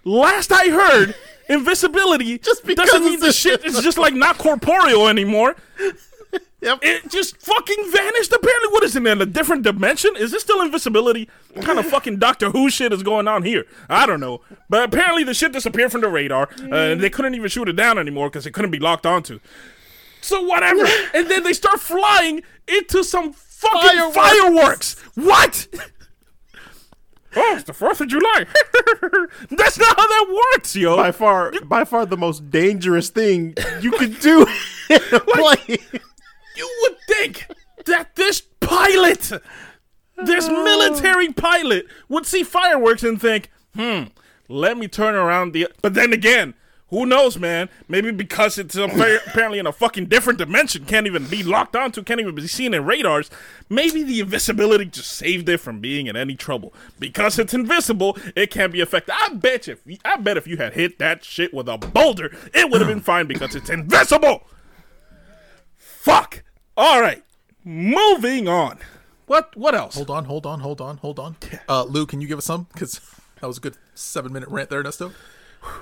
Last I heard, invisibility Just doesn't mean the shit is just like not corporeal anymore. Yep. It just fucking vanished. Apparently, what is it in a different dimension? Is this still invisibility? What kind of fucking Doctor Who shit is going on here? I don't know. But apparently, the shit disappeared from the radar, uh, and they couldn't even shoot it down anymore because it couldn't be locked onto. So whatever. and then they start flying into some fucking fireworks. What? oh, it's the Fourth of July. That's not how that works, yo. by far, by far the most dangerous thing you could do in a plane. You would think that this pilot, this military pilot, would see fireworks and think, hmm, let me turn around the. But then again, who knows, man? Maybe because it's apparently in a fucking different dimension, can't even be locked onto, can't even be seen in radars. Maybe the invisibility just saved it from being in any trouble. Because it's invisible, it can't be affected. I bet you, if, I bet if you had hit that shit with a boulder, it would have been fine because it's invisible. Fuck. All right. Moving on. What what else? Hold on, hold on, hold on, hold on. Uh, Lou, can you give us some? Because that was a good seven minute rant there, Ernesto.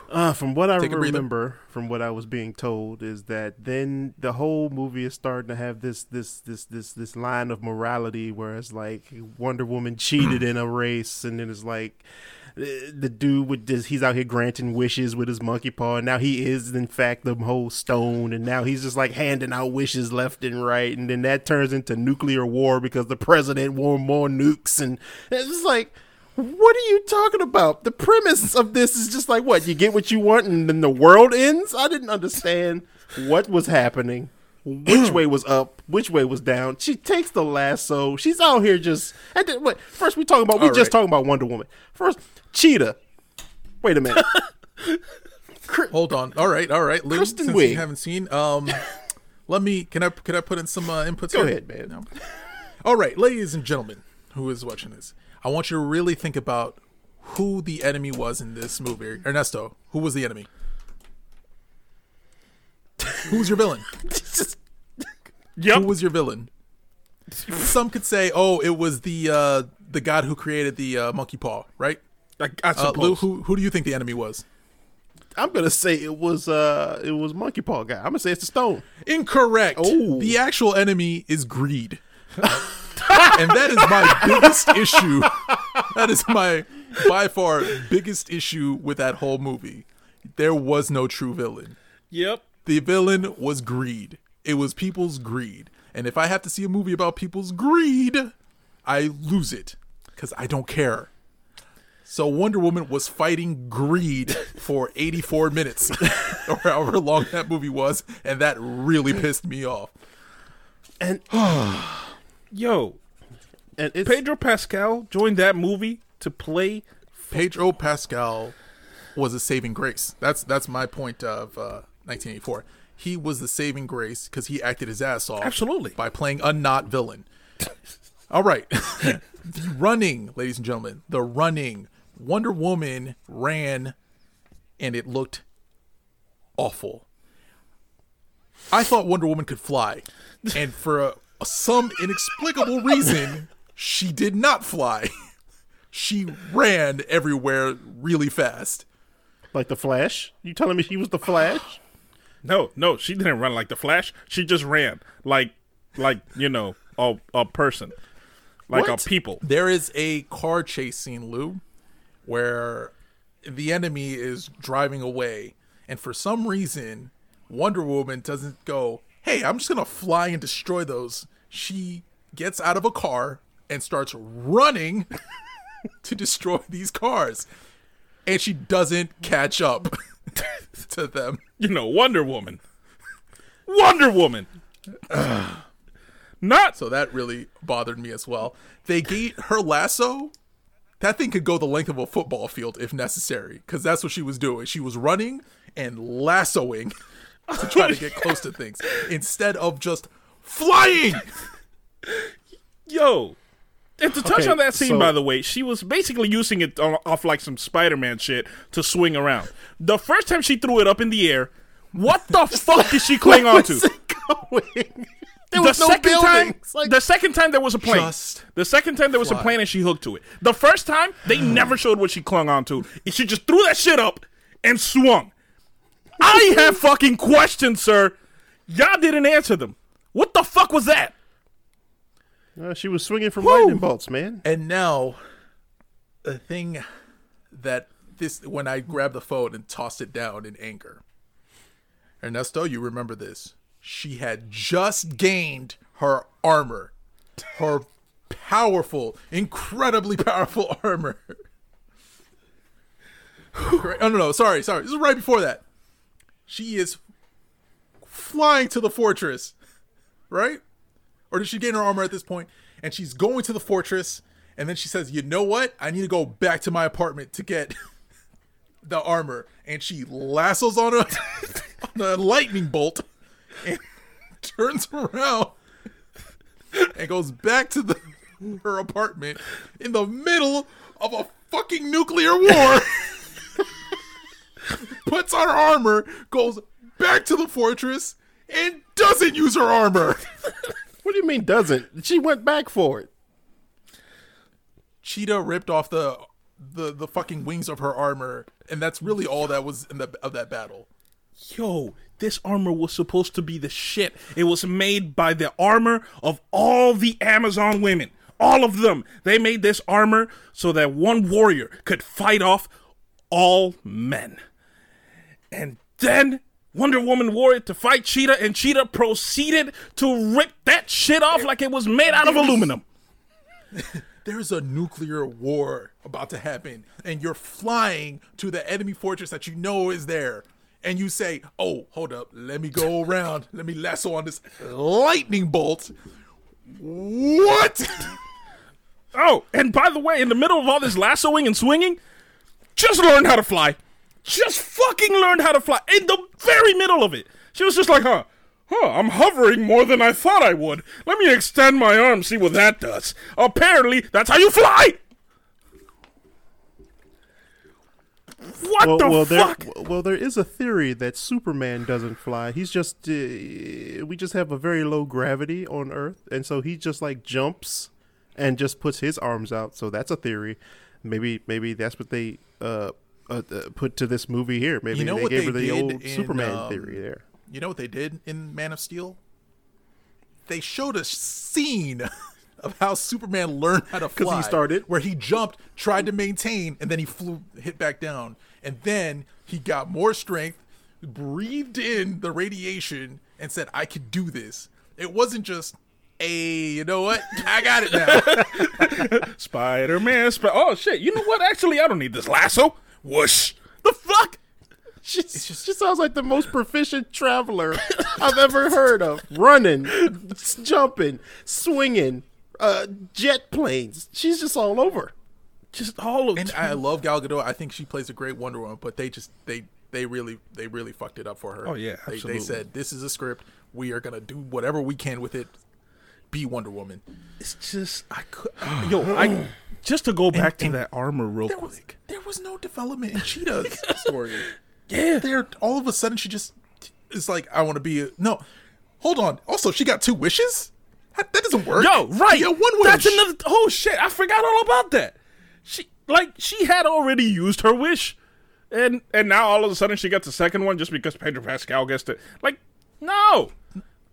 Uh, from what I remember, from what I was being told, is that then the whole movie is starting to have this this this this this line of morality where it's like Wonder Woman cheated in a race, and then it's like uh, the dude with this he's out here granting wishes with his monkey paw, and now he is in fact the whole stone, and now he's just like handing out wishes left and right, and then that turns into nuclear war because the president wore more nukes, and it's just like. What are you talking about? The premise of this is just like what you get what you want and then the world ends. I didn't understand what was happening, which way was up, which way was down. She takes the lasso. She's out here just. And then, wait, first we talking about we All just right. talking about Wonder Woman. First, Cheetah. Wait a minute. Hold on. All right, all right, Lou. Kristen since Wiig. you haven't seen, um, let me. Can I? Can I put in some uh, inputs? Go here? ahead, man. All right, ladies and gentlemen, who is watching this? I want you to really think about who the enemy was in this movie. Ernesto, who was the enemy? Who was your villain? Just- Yep. Who was your villain? Some could say, "Oh, it was the uh, the god who created the uh, monkey paw," right? I, I Uh, suppose. Lou, who who do you think the enemy was? I'm gonna say it was uh it was Monkey Paw guy. I'm gonna say it's the stone. Incorrect. Oh. The actual enemy is greed. And that is my biggest issue. That is my by far biggest issue with that whole movie. There was no true villain. yep. The villain was greed. It was people's greed. And if I have to see a movie about people's greed, I lose it because I don't care. So Wonder Woman was fighting greed for 84 minutes, or however long that movie was, and that really pissed me off. And Yo, and it's Pedro Pascal joined that movie to play. Pedro Pascal was a saving grace. That's that's my point of uh, 1984. He was the saving grace because he acted his ass off. Absolutely. By playing a not villain. All right. the running, ladies and gentlemen, the running. Wonder Woman ran and it looked awful. I thought Wonder Woman could fly. And for a, some inexplicable reason, she did not fly. She ran everywhere really fast. like the Flash. You telling me she was the Flash? No, no, she didn't run like the Flash. She just ran like, like you know, a a person, like What? a people. There is a car chase scene, Lou, where the enemy is driving away, and for some reason, Wonder Woman doesn't go, "Hey, I'm just gonna fly and destroy those." She gets out of a car and starts running to destroy these cars, and she doesn't catch up to them. You know, Wonder Woman. Wonder Woman. Not So that really bothered me as well. They gave her lasso. That thing could go the length of a football field if necessary, because that's what she was doing. She was running and lassoing to try to get close to things instead of just flying. yo. And to touch Okay, on that scene, so- by the way, she was basically using it on, off like some Spider-Man shit to swing around. The first time she threw it up in the air, what the fuck did she cling on to? Where's it going? There the was no second time. Like, the second time there was a plane. Just the second time there was a plane and she hooked to it. The first time they never showed what she clung onto. She just threw that shit up and swung. I have fucking questions, sir. Y'all didn't answer them. What the fuck was that? uh, she was swinging from lightning bolts, man. And now, the thing that this when I grabbed the phone and tossed it down in anger. Ernesto, you remember this? She had just gained her armor, her powerful, incredibly powerful armor. Oh no, no, sorry, sorry. This is right before that. She is flying to the fortress, right? Or did she gain her armor at this point? And she's going to the fortress, and then she says, "You know what? I need to go back to my apartment to get the armor." And she lassos on a on a lightning bolt and turns around and goes back to the her apartment in the middle of a fucking nuclear war. Puts on her armor, goes back to the fortress, and doesn't use her armor. What do you mean doesn't? She went back for it. Cheetah ripped off the the the fucking wings of her armor, and that's really all that was in the of that battle. Yo, this armor was supposed to be the shit. It was made by the armor of all the Amazon women. All of them. They made this armor so that one warrior could fight off all men. And then Wonder Woman wore it to fight Cheetah, and Cheetah proceeded to rip that shit off like it was made out of aluminum. There's a nuclear war about to happen, and you're flying to the enemy fortress that you know is there. And you say, "Oh, hold up, let me go around, let me lasso on this lightning bolt." What? Oh, and by the way, in the middle of all this lassoing and swinging, just learn how to fly. Just fucking learned how to fly in the very middle of it. She was just like, huh, huh, I'm hovering more than I thought I would. Let me extend my arm, see what that does. Apparently, that's how you fly. What Well, the well, fuck? there, well, there is a theory that Superman doesn't fly. He's just, uh, we just have a very low gravity on Earth, and so he just like jumps and just puts his arms out. So that's a theory. Maybe, maybe that's what they uh, uh, uh put to this movie here. Maybe You know they what gave they her the did old in, Superman um, theory there. You know what they did in Man of Steel? They showed a scene of how Superman learned how to 'Cause he fly. started. where he jumped, tried to maintain, and then he flew, hit back down, and then he got more strength, breathed in the radiation, and said, "I could do this." It wasn't just, "Hey, you know what? I got it now." Spider Man. Sp- oh, shit. You know what? Actually, I don't need this lasso. Whoosh. The fuck? She, she sounds like the most proficient traveler I've ever heard of. Running, jumping, swinging, uh, jet planes. She's just all over. Just all of and I love Gal Gadot. I think she plays a great Wonder Woman, but they just they they really they really fucked it up for her. Oh, yeah, they, they said this is a script. We are gonna do whatever we can with it. Be Wonder Woman. It's just I could yo I just to go back to and that armor real There was quick. there was no development in Cheetah's story. Yeah, There, all of a sudden she just is like, I want to be a no. Hold on. Also, she got two wishes. That, that doesn't work. yo right. Yeah, one wish. That's another. Oh shit! I forgot all about that. She like she had already used her wish. and and now all of a sudden she gets the second one just because Pedro Pascal gets it. Like, no,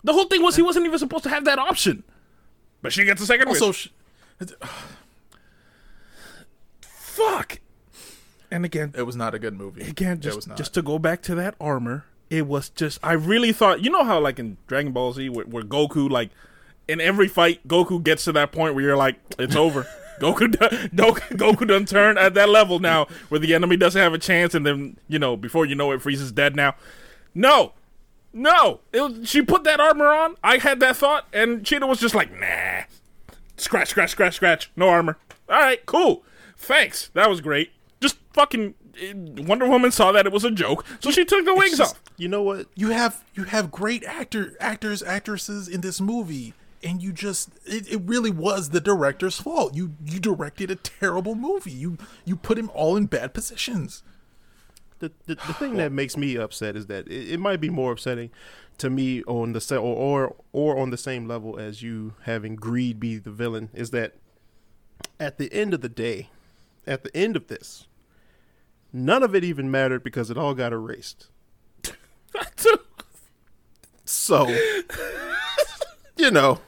the whole thing was he wasn't even supposed to have that option, but she gets a second Also, wish. sh- Fuck. And again, it was not a good movie. again, it was just not. just to go back to that armor, it was just I really thought you know how like in Dragon Ball Z where, where Goku like in every fight Goku gets to that point where you're like it's over. Goku, do- Goku, Goku done turn at that level now where the enemy doesn't have a chance, and then you know before you know it, Frieza's dead now. No, no, it was, she put that armor on. I had that thought, and Cheetah was just like, nah, scratch, scratch, scratch, scratch, no armor. All right, cool, thanks, that was great. Just fucking eh, Wonder Woman saw that it was a joke, so she took the wings just- off. You know what? you have you have great actor actors actresses in this movie and you just it, it really was the director's fault you you directed a terrible movie you you put him all in bad positions The, the, the thing that makes me upset is that it, it might be more upsetting to me on the se- or, or or on the same level as you having greed be the villain is that at the end of the day, at the end of this, none of it even mattered because it all got erased. So, you know,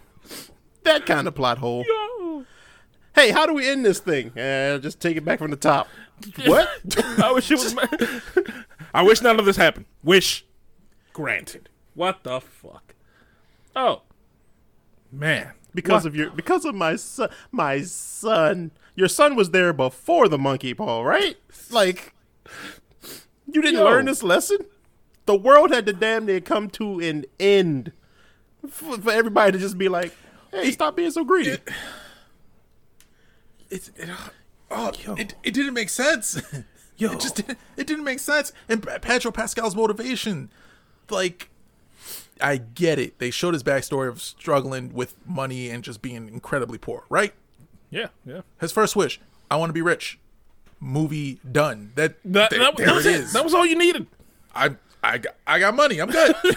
that kind of plot hole. Hey, how do we end this thing? Uh, just take it back from the top. What? I wish it was. My- I wish none of this happened. Wish granted. What the fuck? Oh, man. because What? of your because of my son my son your son was there before the monkey paw right like you didn't Yo. learn this lesson the world had to damn near come to an end for, for everybody to just be like hey stop being so greedy it's it, uh, oh it, it didn't make sense Yo. it just didn't it didn't make sense and Pedro Pascal's motivation like I get it they showed his backstory of struggling with money and just being incredibly poor right Yeah, yeah. His first wish: I want to be rich. Movie done. That, That, there, that, there that was it it. is. That was all you needed. I I got, I got money. I'm good.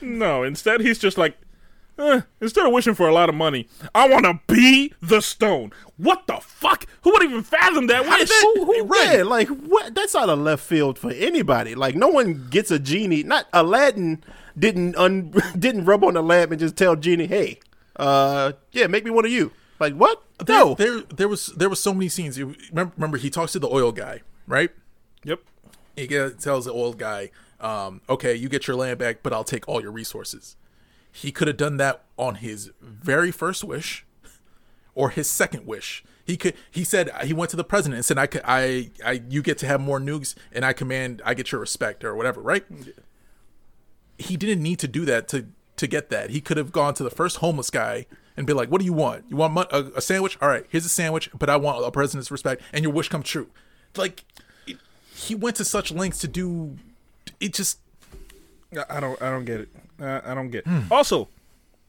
No, instead he's just like, eh, instead of wishing for a lot of money, I want to be the stone. What the fuck? Who would even fathom that wish? who, who, yeah, like what that's out of left field for anybody like no one gets a genie not aladdin didn't un, didn't rub on the lamp and just tell genie hey uh yeah make me one of you like what there, no there there was there was so many scenes. You remember, remember he talks to the oil guy, right? Yep. He tells the oil guy, um, "Okay, you get your land back, but I'll take all your resources." He could have done that on his very first wish, or his second wish. He could. He said he went to the president and said, "I, could, I, I, you get to have more nukes, and I command, I get your respect, or whatever." Right? He didn't need to do that to to get that. He could have gone to the first homeless guy and be like, "What do you want? You want a, a sandwich? All right, here's a sandwich, but I want a president's respect, and your wish come true." Like, it, he went to such lengths to do. It just I don't. I don't get it. Uh, I don't get. It. Also,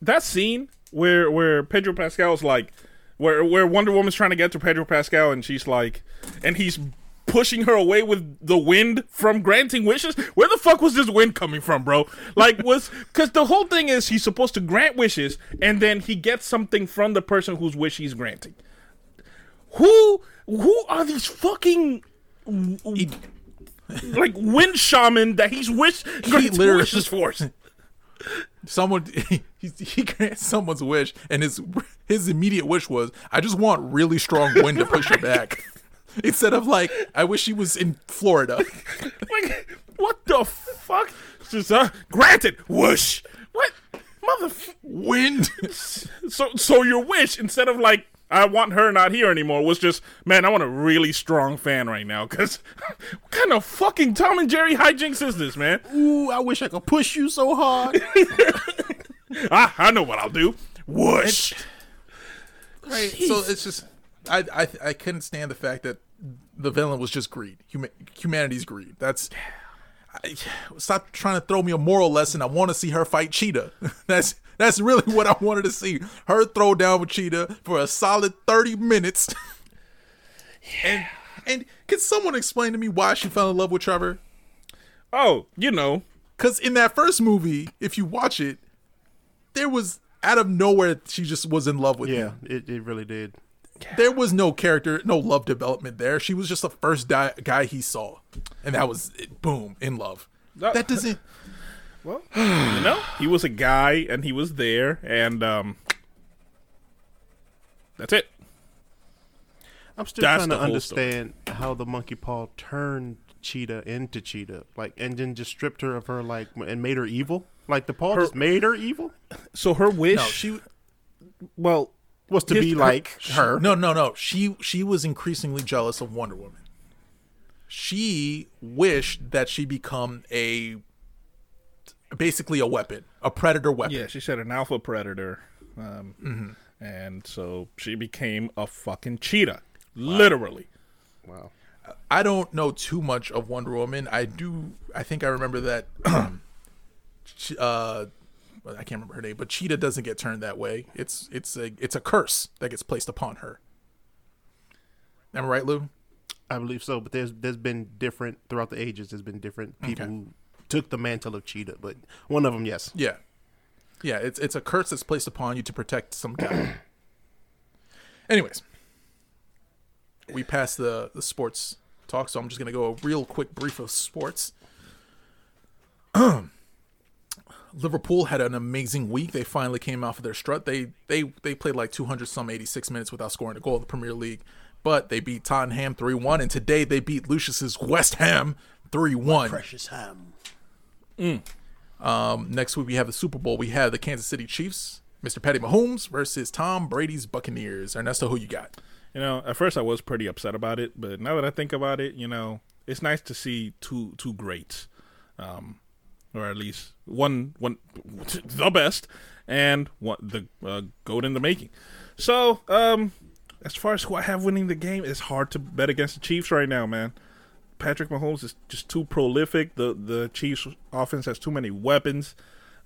that scene where where Pedro Pascal's like, where where Wonder Woman's trying to get to Pedro Pascal, and she's like, and he's pushing her away with the wind from granting wishes. Where the fuck was this wind coming from, bro? Like, was because the whole thing is he's supposed to grant wishes, and then he gets something from the person whose wish he's granting. Who who are these fucking like wind shaman that he's wish he literally- wishes for? someone he, he grants someone's wish, and his his immediate wish was, "I just want really strong wind to push her back." Instead of like, "I wish he was in Florida." like, what the fuck? Just uh, granted, whoosh. What, mother? Wind. So, so your wish instead of like, I want her not here anymore, was just, man, I want a really strong fan right now. Cause, what kind of fucking Tom and Jerry hijinks is this, man? Ooh, I wish I could push you so hard. Ah, I know what I'll do. Whoosh. Right. So it's just I I I couldn't stand the fact that the villain was just greed. Huma- humanity's greed. That's I, stop trying to throw me a moral lesson. I want to see her fight Cheetah. That's that's really what I wanted to see. Her throw down with Cheetah for a solid 30 minutes. And and can someone explain to me why she fell in love with Trevor? Oh, you know, Cuz in that first movie, if you watch it, there was out of nowhere she just was in love with him. yeah, it, it really did. there was no character, no love development there. She was just the first di- guy he saw, and that was it, boom in love. That- That doesn't. Well, you know, he was a guy and he was there, and um, that's it. I'm still That's trying to whole understand how the monkey paw turned Cheetah into Cheetah, like, and then just stripped her of her like and made her evil. Like the paw just made her evil. So her wish, No, she. well, Was to His- be her- like her. No, no, no. She she was increasingly jealous of Wonder Woman. She wished that she become a basically a weapon, a predator weapon. yeah, she said an alpha predator, um, and so she became a fucking cheetah, literally. Wow. I don't know too much of Wonder Woman. I do. I think I remember that. she, uh, I can't remember her name, but Cheetah doesn't get turned that way. It's it's a it's a curse that gets placed upon her. Am I right, Lou? I believe so, but there's there's been different throughout the ages. There's been different people Okay. who took the mantle of Cheetah, but one of them, yes. Yeah, yeah. It's it's a curse that's placed upon you to protect some guy. Anyways, we passed the the sports talk, so I'm just gonna go a real quick brief of sports. Liverpool had an amazing week. They finally came off of their strut. They they they played like 200 some 86 minutes without scoring a goal in the Premier League, but they beat Tottenham 3-1 and today they beat Lucius's West Ham 3-1. Precious ham. Um, next week we have the Super Bowl. We have the Kansas City Chiefs, Mr. Patty Mahomes versus Tom Brady's Buccaneers. Ernesto, who you got? You know, at first I was pretty upset about it, but now that I think about it, you know, it's nice to see two two greats, um, or at least one one the best and one the uh, goat in the making. So, um, as far as who I have winning the game, it's hard to bet against the Chiefs right now, man. Patrick Mahomes is just too prolific. The the Chiefs offense has too many weapons.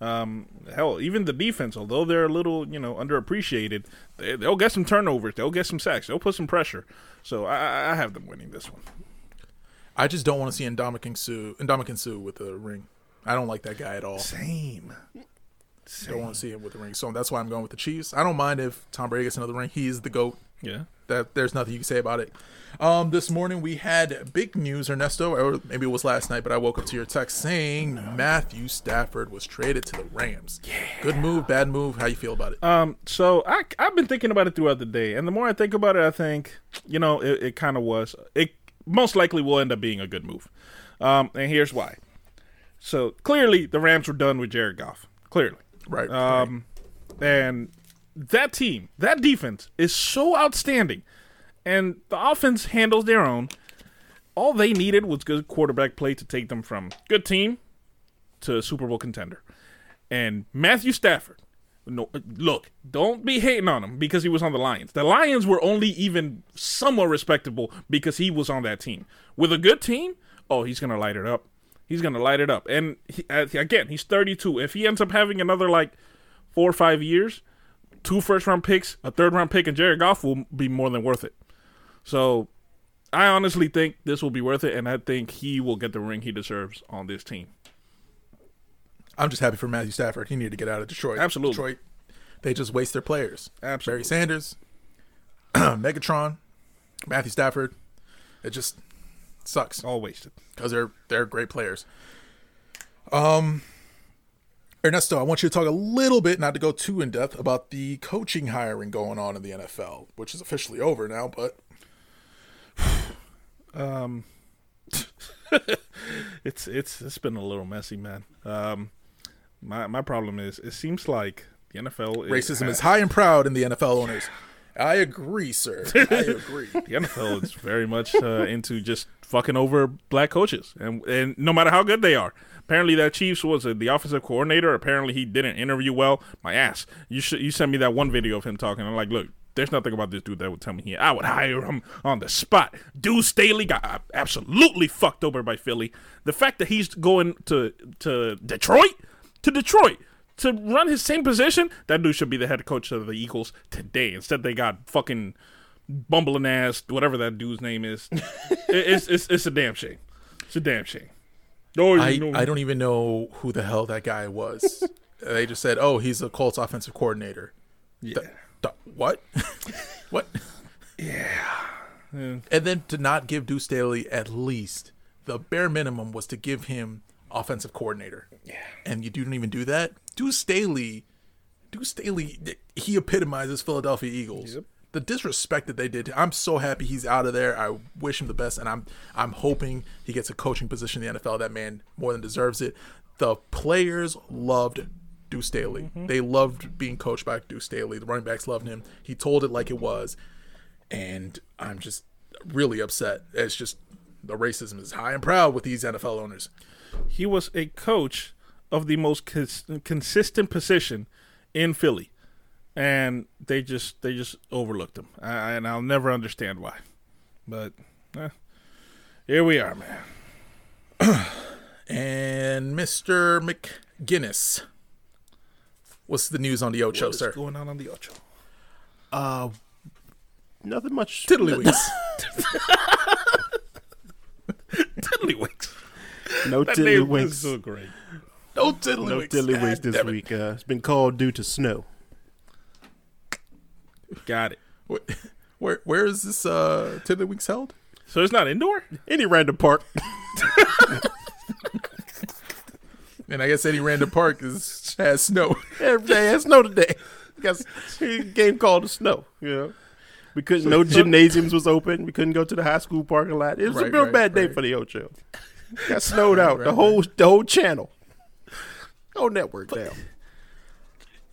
Um, hell, even the defense, although they're a little, you know, underappreciated, they, they'll get some turnovers. They'll get some sacks. They'll put some pressure. So I, I- have them winning this one. I just don't want to see Indomitian Sue, Indomitian Sue with the ring. I don't like that guy at all. Same. Don't want to see him with the ring. So that's why I'm going with the Chiefs. I don't mind if Tom Brady gets another ring. He is the GOAT. Yeah. That there's nothing you can say about it. Um, this morning we had big news, Ernesto, or maybe it was last night, but I woke up to your text saying Matthew Stafford was traded to the Rams. Yeah. Good move, bad move. How you feel about it? Um, so I I've been thinking about it throughout the day, and the more I think about it, I think you know it, it kind of was. It most likely will end up being a good move. Um, and here's why. So clearly the Rams were done with Jared Goff. Clearly. right. Um, and that team, that defense is so outstanding, and the offense handles their own. All they needed was good quarterback play to take them from good team to Super Bowl contender. And Matthew Stafford, no, look, don't be hating on him because he was on the Lions. The Lions were only even somewhat respectable because he was on that team. With a good team, oh, he's gonna light it up. He's gonna light it up. And he, again, he's 32. If he ends up having another like four or five years, two first round picks, a third round pick, and Jared Goff will be more than worth it. So I honestly think this will be worth it, and I think he will get the ring he deserves on this team. I'm just happy for Matthew Stafford. He needed to get out of Detroit. Absolutely. Detroit, they just waste their players. Absolutely. Barry Sanders, Megatron, Matthew Stafford. It just sucks All wasted. because they're they're great players. Um, Ernesto, I want you to talk a little bit, not to go too in depth, about the coaching hiring going on in the NFL, which is officially over now. But It's it's it's been a little messy, man. Um, my my problem is it seems like the NFL is, racism is high and proud in the NFL owners. I agree, sir. I agree. the NFL is very much uh, into just fucking over black coaches, and and no matter how good they are. Apparently, that Chiefs was uh, the offensive coordinator. Apparently, he didn't interview well. My ass. You should you sent me that one video of him talking. I'm like, look, there's nothing about this dude that would tell me he. I would hire him on the spot. Deuce Staley got absolutely fucked over by Philly. The fact that he's going to to Detroit, to Detroit to run his same position, that dude should be the head coach of the Eagles today. Instead, they got fucking bumbling ass, whatever that dude's name is. It- it's, it's it's a damn shame. It's a damn shame. Oh, I, know- I don't even know who the hell that guy was. they just said, "Oh, he's a Colts offensive coordinator." Yeah. Th- th- what? what? Yeah. And then to not give Deuce Staley at least the bare minimum was to give him offensive coordinator. Yeah. And you didn't even do that. Deuce Staley, Deuce Staley, he epitomizes Philadelphia Eagles. Yep. The disrespect that they did. I'm so happy he's out of there. I wish him the best, and I'm I'm hoping he gets a coaching position in the NFL. That man more than deserves it. The players loved Deuce Staley. Mm-hmm. They loved being coached by Deuce Staley. The running backs loved him. He told it like it was and I'm just really upset. It's just the racism is high and proud with these NFL owners. He was a coach of the most cons- consistent position in Philly, and they just they just overlooked him, I, and I'll never understand why. But eh, here we are, man. And Mr. McGinnis, what's the news on the Ocho, sir? What's going on on the Ocho? Uh, nothing much. Tiddlywinks. Tiddlywinks. No That name was tiddlywinks. so great. no tiddlywinks. No tiddlywinks this week. Uh, it's been called due to snow. Got it. Where, where, where is this uh, tiddlywinks held? So it's not indoor. Any random park. And I guess any random park is has snow. Every day has snow today. Got a game called the snow. You know, we couldn't. No gymnasiums was open. We couldn't go to the high school parking lot. It was a real right, bad day right. for the Ocho. Got snowed out. right, the whole the whole channel, whole network down.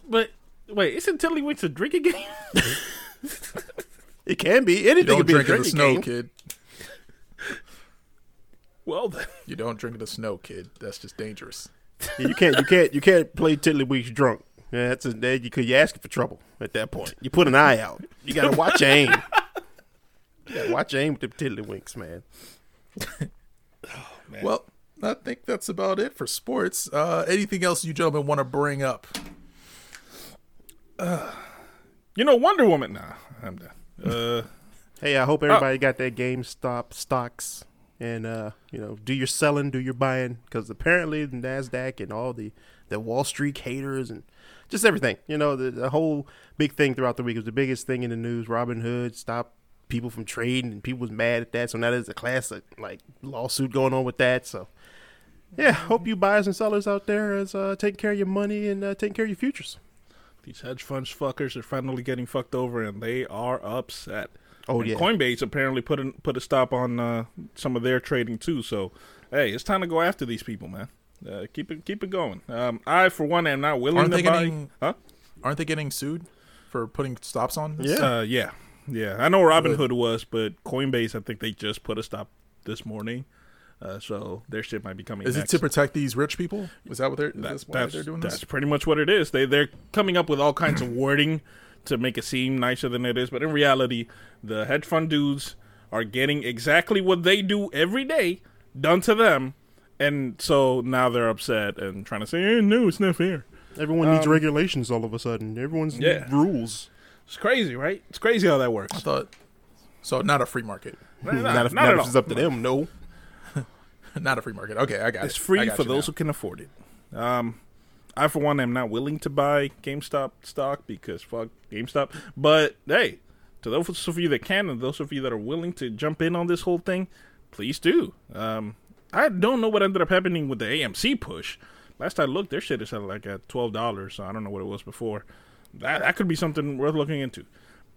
But wait, isn't Tiddlywinks a drinking game? It can be anything. You don't could be a drink in the snow, game. kid. well then. You don't drink in the snow, kid. That's just dangerous. Yeah, You can't. You can't. You can't play Tiddlywinks drunk. Yeah, that's a, that you could. You asking for trouble at that point. You put an eye out. You gotta watch your aim. You gotta watch your aim with the Tiddlywinks, man. Well, I think that's about it for sports. Uh, anything else you gentlemen want to bring up? You know Wonder Woman. Nah, I'm done. Uh, Hey, I hope everybody got their GameStop stocks and uh, you know, do your selling, do your buying, because apparently the Nasdaq and all the the Wall Street haters and just everything, you know, the, the whole big thing throughout the week was the biggest thing in the news. Robin Hood stopped people from trading, and people was mad at that. So now there's a classic like lawsuit going on with that. So yeah, hope you buyers and sellers out there is uh, taking care of your money and uh, taking care of your futures. These hedge funds fuckers are finally getting fucked over, and they are upset. Oh And yeah, Coinbase apparently put a, put a stop on uh, some of their trading too. So, hey, it's time to go after these people, man. Uh, keep it keep it going. Um, I, for one, am not willing Aren't to they buy. getting- Huh? Aren't they getting sued for putting stops on this? Yeah. Uh, yeah, yeah. I know Robin Hood. Was, but Coinbase, I think they just put a stop this morning. Uh, so their shit might be coming. Is next. it to protect these rich people? Is that what they're? That- that's why that's they're doing that's this? pretty much what it is. They they're coming up with all kinds of wording to make it seem nicer than it is, but in reality, the hedge fund dudes are getting exactly what they do every day done to them, and so now they're upset and trying to say, eh, "No, it's not fair." everyone needs Um, regulations all of a sudden. Everyone's Yeah. rules. It's crazy, right? It's crazy how that works. I thought. So not a free market, Not, not if, not not at if it's up to them. No. not a free market. Okay, I got It's it. I free for those now. who can afford it. Um, I, for one, am not willing to buy GameStop stock because fuck GameStop. But hey, to those of you that can and those of you that are willing to jump in on this whole thing, please do. Um, I don't know what ended up happening with the AMC push. Last I looked, their shit is at like at twelve dollars. So I don't know what it was before. That that could be something worth looking into.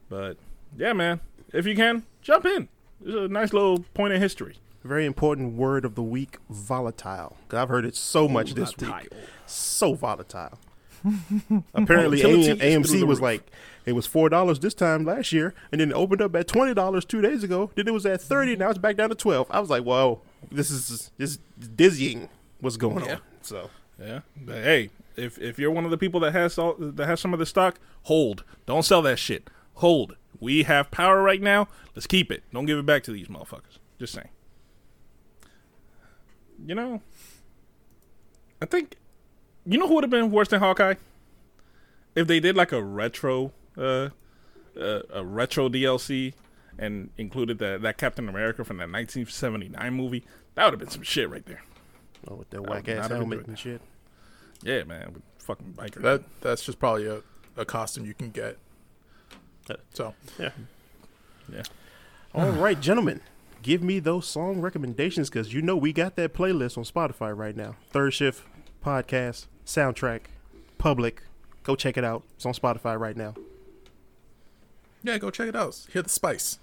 But yeah, man, if you can, jump in. It's a nice little point in history. Very important word of the week: volatile. 'Cause I've heard it so much this week. So volatile. Apparently, AM, AMC was like it was four dollars this time last year, and then it opened up at twenty dollars two days ago. Then it was at thirty. Mm-hmm. Now it's back down to twelve. I was like, "Whoa, this is this is dizzying. What's going Yeah. on?" So Yeah, but hey, if if you're one of the people that has all that has some of the stock, hold. Don't sell that shit. Hold. We have power right now. Let's keep it. Don't give it back to these motherfuckers. Just saying. You know, I think you know who would have been worse than Hawkeye if they did like a retro, uh, uh a retro DLC and included that that Captain America from that 1979 movie. That would have been some shit right there. oh, with that would whack ass helmet and shit. Yeah, man, with fucking biker. That that's just probably a, a costume you can get. So Yeah. Yeah. All right, gentlemen, give me those song recommendations because you know we got that playlist on Spotify right now. Third Shift Podcast, Soundtrack, Public. Go check it out. It's on Spotify right now. Yeah, go check it out. Hear the spice.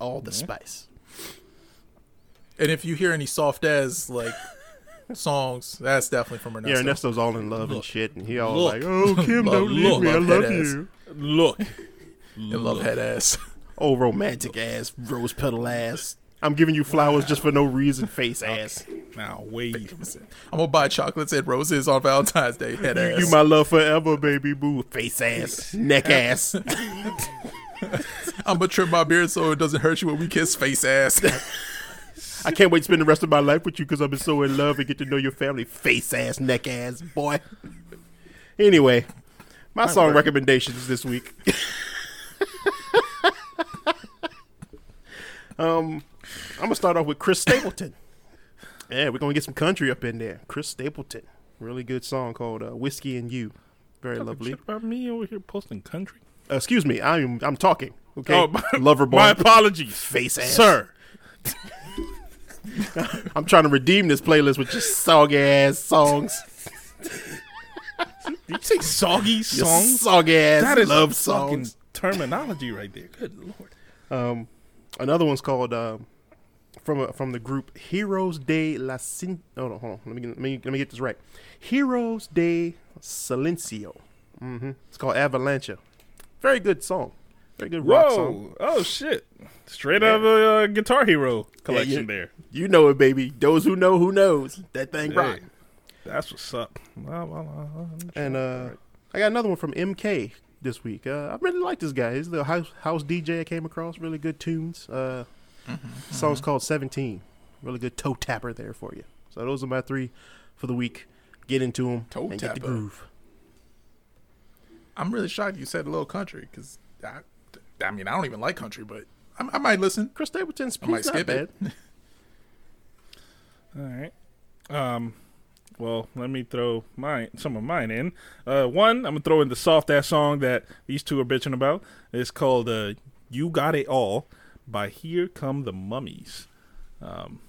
All the spice. And if you hear any soft as like songs, that's definitely from Ernesto. Yeah, Ernesto's all in love and shit, and he all Look. like, "Oh, Kim, don't leave look, me. I love love that ass. you." Look. You love head ass. Oh, romantic ass, rose petal ass. I'm giving you flowers just for no reason, face ass. Now wait. I'm gonna buy chocolates and roses on Valentine's Day. Head ass. You my love forever, baby boo. Face ass, neck ass. I'm gonna trim my beard so it doesn't hurt you when we kiss. Face ass. I can't wait to spend the rest of my life with you because I've been so in love and get to know your family. Face ass, neck ass, boy. Anyway, my song recommendations this week. um, I'm gonna start off with Chris Stapleton. Yeah, we're gonna get some country up in there. Chris Stapleton, really good song called uh, "Whiskey and You." Very lovely. About me over here posting country. Uh, excuse me, I'm I'm talking. Okay, Oh, my, lover boy, My apologies, face ass, sir. I'm trying to redeem this playlist with just soggy ass songs. Did you say soggy songs? Soggy ass That is love fucking songs. Terminology right there. Good lord. Um, another one's called um, from a, from the group Heroes de la Sin. Hold on, hold on. Let me, let me let me get this right. Heroes de Silencio. hmm It's called Avalancha. Very good song. Very good rock song. Oh shit! Straight out of a uh, Guitar Hero collection you- there. You know it, baby. Those who know, who knows. That thing Hey, rock. That's what's up. And uh, I got another one from MK this week. Uh, I really like this guy. He's the house house DJ I came across. Really good tunes. Uh, song's called Seventeen. Really good toe tapper there for you. So those are my three for the week. Get into them Toe and get the tapper. groove. I'm really shocked you said a little country because I, I mean I don't even like country, but I, I might listen. Chris Stapleton's I might skip it. all right. Um, well, let me throw mine, some of mine in. Uh, one, I'm gonna throw in the soft ass song that these two are bitching about. It's called uh, "You Got It All" by Here Come the Mummies. Um,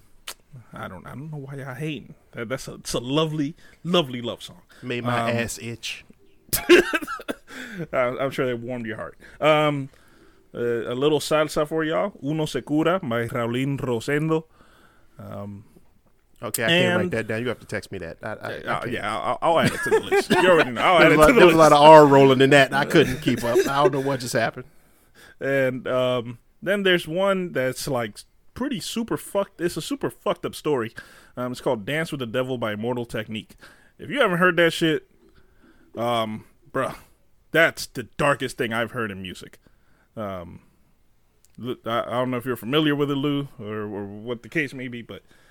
I don't, I don't know why y'all hating. That, that's a, it's a lovely, lovely love song. Made my Um, ass itch. I, I'm sure that warmed your heart. Um, uh, a little salsa for y'all. Uno se cura by Raulín Rosendo. Um, Okay, I can't write that down. You have to text me that. I, I, I yeah, I'll, I'll add it to the list. You already know. I'll add There, it was a to lot, the there was a lot of R rolling in that. and I couldn't keep up. I don't know what just happened. And um, then there's one that's like pretty super fucked. It's a super fucked up story. Um, it's called "Dance with the Devil" by Immortal Technique. If you haven't heard that shit, um, bruh, that's the darkest thing I've heard in music. Um, I, I don't know if you're familiar with it, Lou, or, or what the case may be, but What's this, Bro.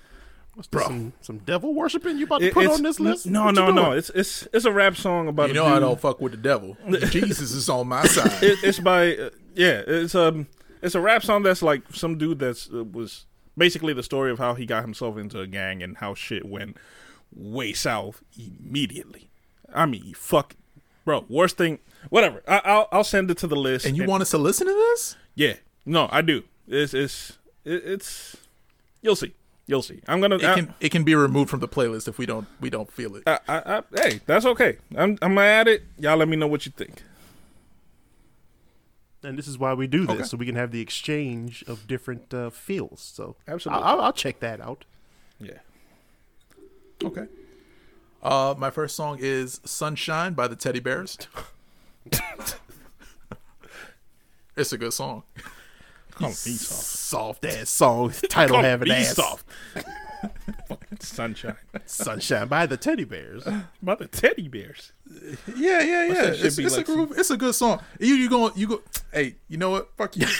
Some, some devil worshiping you about to it- put on this list? No, What no, no. It's it's it's a rap song about You a know I don't fuck with the devil. Jesus is on my side. it, it's by uh, yeah it's um it's a rap song that's like some dude that's uh, was basically the story of how he got himself into a gang and how shit went way south immediately i mean fuck bro worst thing whatever I, i'll i'll send it to the list and you want us to listen to this? yeah no i do it's it's it's you'll see you'll see i'm gonna It I, can it can be removed from the playlist if we don't we don't feel it. I, I, I, hey that's okay i'm i'm gonna add it y'all let me know what you think And this is why we do this, Okay. so we can have the exchange of different uh, feels. So Absolutely. I'll, I'll check that out. yeah Okay. Uh, my first song is "Sunshine" by the Teddy Bears. it's a good song. Call me soft. Soft ass song, title having ass. soft. Fucking sunshine. Sunshine by the Teddy Bears. About the teddy bears. Yeah, yeah, yeah. It's, it's like a groove. It's a good song. You you go you go. Hey, you know what? Fuck you.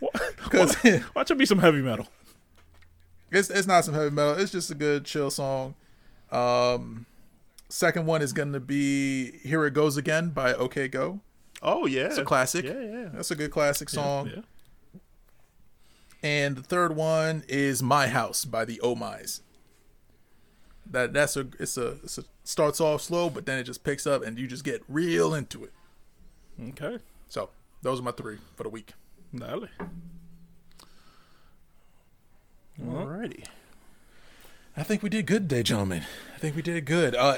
Because Watch it be some heavy metal. it's it's not some heavy metal. It's just a good chill song. Um, second one is gonna be "Here It Goes Again" by OK Go. Oh yeah, It's a classic. Yeah, yeah. That's a good classic song. Yeah. And the third one is "My House" by the Oh My's. That that's a it's a, it's a starts off slow, but then it just picks up, and you just get real into it. Okay. So those are my three for the week. Dale. Alrighty. I think we did good today, gentlemen. I think we did good. Uh,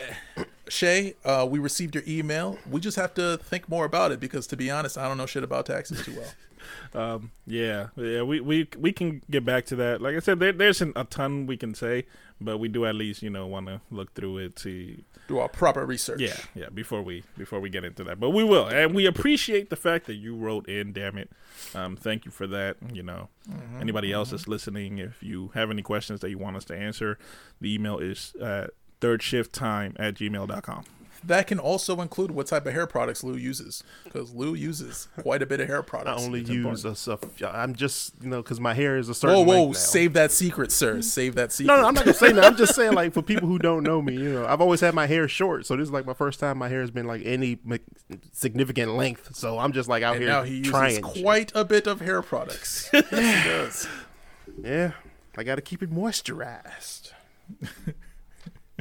Shay, uh, we received your email. We just have to think more about it because, to be honest, I don't know shit about taxes too well. Um, yeah, yeah, we, we we can get back to that. Like I said, there, there's an, a ton we can say, but we do at least you know want to look through it, see Do our proper research. Yeah, yeah. Before we before we get into that, but we will, and we appreciate the fact that you wrote in. Damn it, um, thank you for that. You know, anybody else that's listening, if you have any questions that you want us to answer, the email is uh, thirdshifttime at gmail.com. That can also include what type of hair products Lou uses because Lou uses quite a bit of hair products. I only It's use important. a stuff. I'm just you know because my hair is a certain. Whoa, whoa! now. Save that secret, sir. Save that secret. No, no, I'm not gonna say that. I'm just saying, like, for people who don't know me, you know, I've always had my hair short, so this is like my first time my hair has been like any significant length. So I'm just like out And here now he uses trying. quite a bit of hair products. yes, he does. Yeah, I got to keep it moisturized.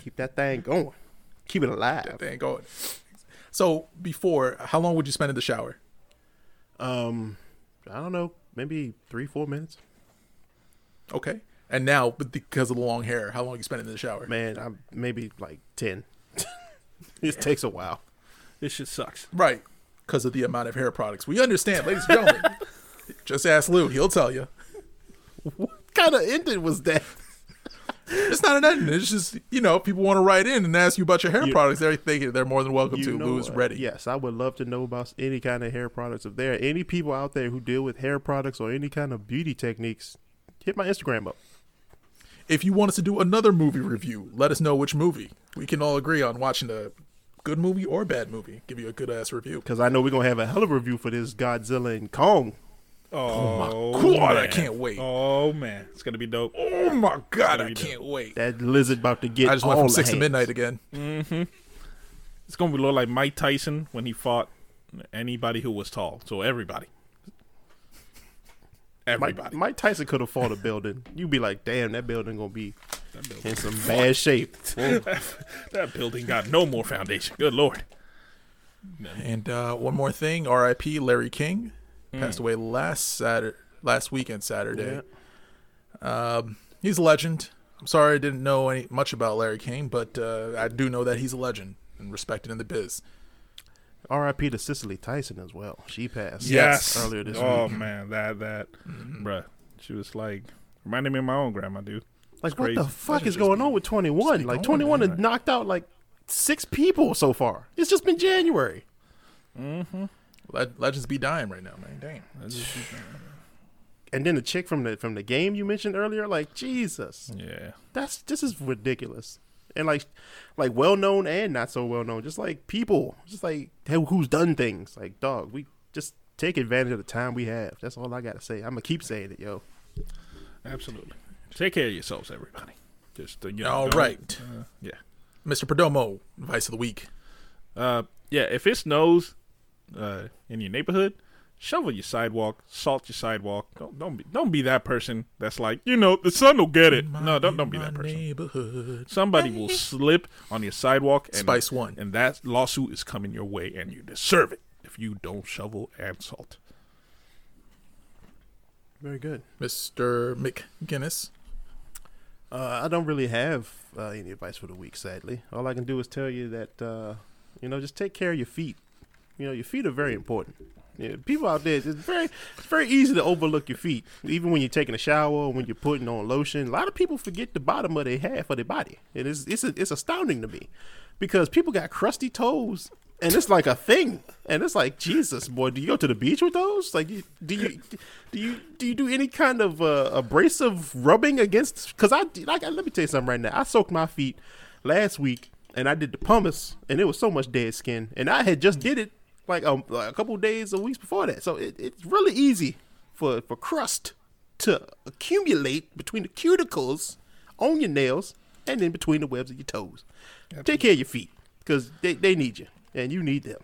keep that thing going. Keep it alive. They ain't going. So before, how long would you spend in the shower? Um, I don't know, maybe three, four minutes. Okay. And now, but because of the long hair, how long you spend in the shower? Man, I'm maybe like ten. it takes a while. This shit sucks. Right. Because of the amount of hair products. We understand, ladies and gentlemen. Just ask Lou. He'll tell you. What kind of ending was that? It's not an ending. It's just, you know, people want to write in and ask you about your hair You- products. They're thinking they're more than welcome You to. Lou's ready. Yes, I would love to know about any kind of hair products. If there are any people out there who deal with hair products or any kind of beauty techniques, hit my Instagram up. If you want us to do another movie review, let us know which movie. We can all agree on watching a good movie or bad movie. Give you a good ass review. Because I know we're going to have a hell of a review for this Godzilla and Kong. Oh, my God, I can't wait. Oh man, it's gonna be dope. Oh my god, I we can't wait. That lizard about to get I just all went from the six to midnight again. It's gonna be look like Mike Tyson when he fought anybody who was tall. So everybody, everybody. Mike, Mike Tyson could have fought a building. You'd be like, damn, that building going to be building- in some bad shape. that building got no more foundation. Good lord. And uh, one more thing, R.I.P. Larry King passed Mm. away last Saturday, last weekend Saturday. Um, he's a legend. I'm sorry I didn't know any much about Larry King, but uh, I do know that he's a legend and respected in the biz. R.I.P. to Cicely Tyson as well. She passed Yes. earlier this oh week. Oh man, that that, bruh. She was like reminded me of my own grandma, dude. Like, It's what the fuck is going be- on with 21? Like, 21 man. has knocked out like six people so far. It's just been January. Le- legends be dying right now, man. Damn. And then the chick from the from the game you mentioned earlier, like Jesus, yeah. that's this is ridiculous. And like, like well known and not so well known, just like people, just like who- who's done things. Like dog, we just take advantage of the time we have. That's all I gotta say. I'm gonna keep saying it, yo. Absolutely. Take care of yourselves, everybody. Just uh, you know. All uh, yeah. Mr. Perdomo, advice of the week. Uh, yeah. If it snows, uh, in your neighborhood, shovel your sidewalk, salt your sidewalk. Don't don't be don't be that person that's like you know the sun will get it. No, don't don't be that person. Neighborhood. Somebody will slip on your sidewalk, and, Spice one. and that lawsuit is coming your way, and you deserve it if you don't shovel and salt. Very good. Mr. McGinnis. Uh, I don't really have uh, any advice for the week, sadly. All I can do is tell you that, uh, you know, just take care of your feet. You know, your feet are very important. Yeah, people out there, it's very, it's very easy to overlook your feet. Even when you're taking a shower, or when you're putting on lotion, a lot of people forget the bottom of their half of their body. And It is, it's, it's astounding to me because people got crusty toes, and it's like a thing. And it's like, Jesus, boy, do you go to the beach with those? Like, you- do you, do you, do you do any kind of uh, abrasive rubbing against? Because I, like, let me tell you something right now. I soaked my feet last week, and I did the pumice, and it was so much dead skin, and I had just did it like a, like a couple days or weeks before that. So it, it's really easy for for crust to accumulate between the cuticles on your nails and then between the webs of your toes. Take care of your feet because they, they need you and you need them.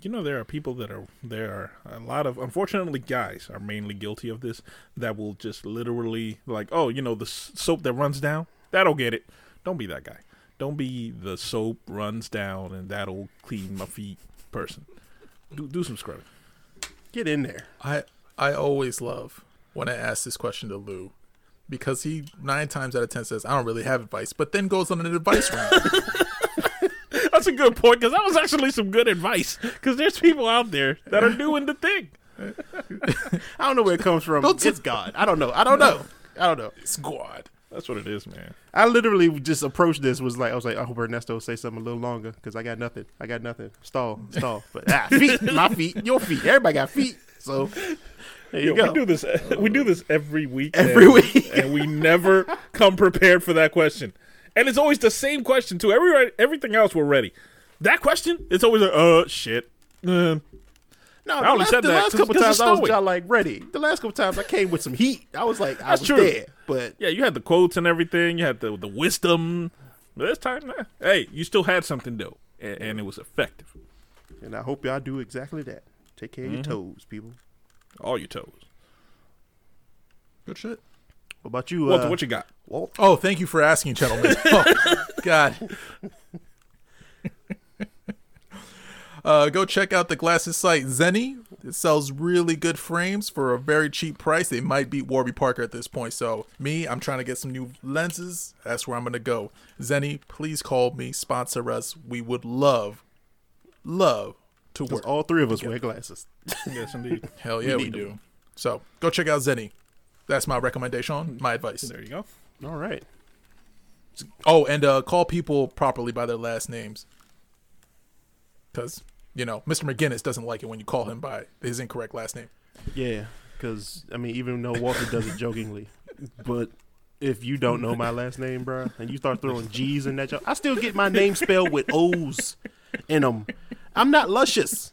You know, there are people that are there are a lot of unfortunately guys are mainly guilty of this that will just literally like, oh, you know, the soap that runs down, that'll get it. Don't be that guy. Don't be the soap runs down and that'll clean my feet person. Do do some scrubbing. Get in there. I I always love when I ask this question to Lou because he nine times out of ten says I don't really have advice, but then goes on an advice round. That's a good point because that was actually some good advice. Because there's people out there that are doing the thing. I don't know where it comes from. Don't it's God. I don't know. I don't know. I don't know. Squad. That's what it is, man. I literally just approached this was like I was like I hope Ernesto will say something a little longer because I got nothing. I got nothing. Stall, stall. But ah, feet, my feet, your feet. Everybody got feet. So there you Yo, go. we do this. We do this every week. Every and- week. and we never come prepared for that question. And it's always the same question too. Every everything else we're ready. That question, it's always like, uh, shit. Uh, No, I the only last, said the that last 'cause- couple 'cause times I was snowing. just like ready. The last couple times I came with some heat. I was like I That's was true. there. But yeah, you had the quotes and everything. You had the the wisdom. But this time, nah. hey, you still had something though, and, and it was effective. and I hope y'all do exactly that. Take care of your Mm-hmm. toes, people. All your toes. Good shit. What about you, Walter, uh, what you got? Walt? Oh, thank you for asking, gentlemen. Oh, God. Uh, go check out the glasses site Zenni. It sells really good frames for a very cheap price. They might beat Warby Parker at this point. So me, I'm trying to get some new lenses. That's where I'm gonna go. Zenni, please call me, sponsor us. We would love, love to Because work. all three of us wear glasses. Yes, indeed. Hell yeah, we, need do. So go check out Zenni. That's my recommendation, my advice. There you go. All right. Oh, and uh, call people properly by their last names. Because, you know, Mr. McGinnis doesn't like it when you call him by his incorrect last name. Yeah, because I mean, even though Walter does it jokingly, but if you don't know my last name, bruh, and you start throwing G's in that joke, I still get my name spelled with O's in them. I'm not luscious.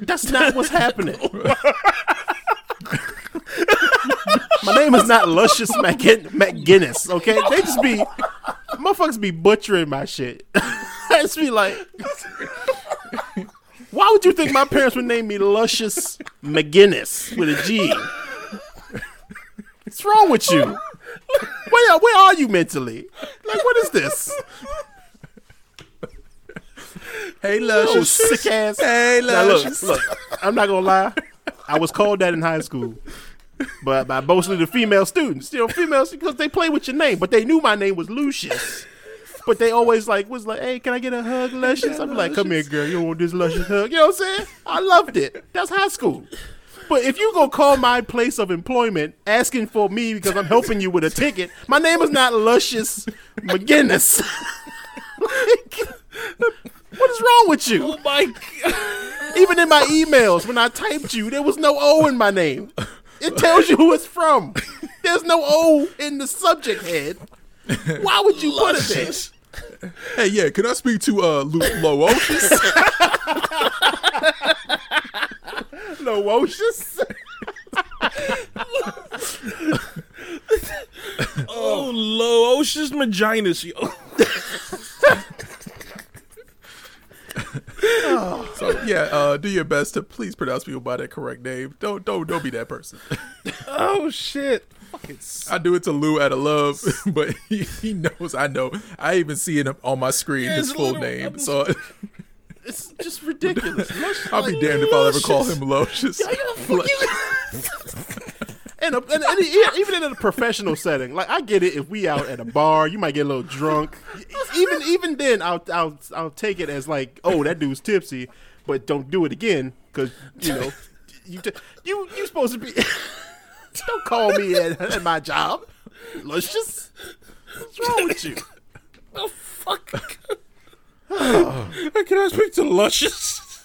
That's not what's happening. my name is not Luscious McGin- McGinnis. Okay, they just be motherfuckers be butchering my shit. I just be like. Why would you think my parents would name me Luscious McGinnis with a G? What's wrong with you? Where, where are you mentally? Like, what is this? Hey, Oh, Luscious. sick ass. Hey, Now, look, Luscious. look, I'm not gonna lie. I was called that in high school, but by mostly the female students. You know, females because they play with your name, but they knew my name was Lucius. But they always like was like, "Hey, can I get a hug, Luscious?" I'm like, "Come here, girl. You don't want this Luscious hug?" You know what I'm saying? I loved it. That's high school. But if you go call my place of employment asking for me because I'm helping you with a ticket, my name is not Luscious McGinnis. like, what is wrong with you? Oh my god. Even in my emails, when I typed you, there was no O in my name. It tells you who it's from. There's no O in the subject head. Why would you put it there? Hey, yeah, can I speak to uh, Lu- Loocious? Loocious? Oh, Loocious Maginus, yo. so, yeah, uh, do your best to please pronounce people by their correct name. Don't, don't, don't be that person. Oh shit. I do it to Lou out of love, but he, he knows I know. I even see it on my screen, Yeah, his full little- name. So It's just ridiculous. I'll be damned if I'll ever call him Locious. And, and, and even in a professional setting, like I get it. If we out at a bar, you might get a little drunk. Even even then, I'll I'll I'll take it as like, oh, that dude's tipsy, but don't do it again because you know you t- you you supposed to be. Don't call me at, at my job, luscious. What's wrong with you? Oh fuck. Can I speak to Luscious?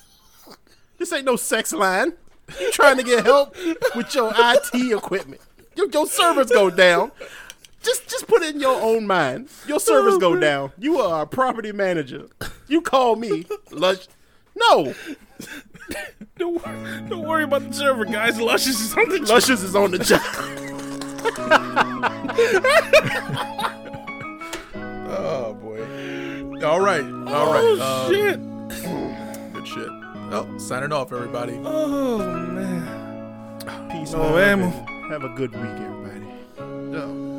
This ain't no sex line. You trying to get help with your IT equipment. Your, your servers go down. Just just put it in your own mind. Your servers go oh, down. You are a property manager. You call me. Lush. No. Don't, wor- don't worry about the server, guys. Luscious is on the job. Luscious is on the job. Oh boy. All right. All right. Oh um, shit. Good shit. Oh, signing off, everybody. Oh man. Peace. No love, ammo. Have a good week, everybody. Oh.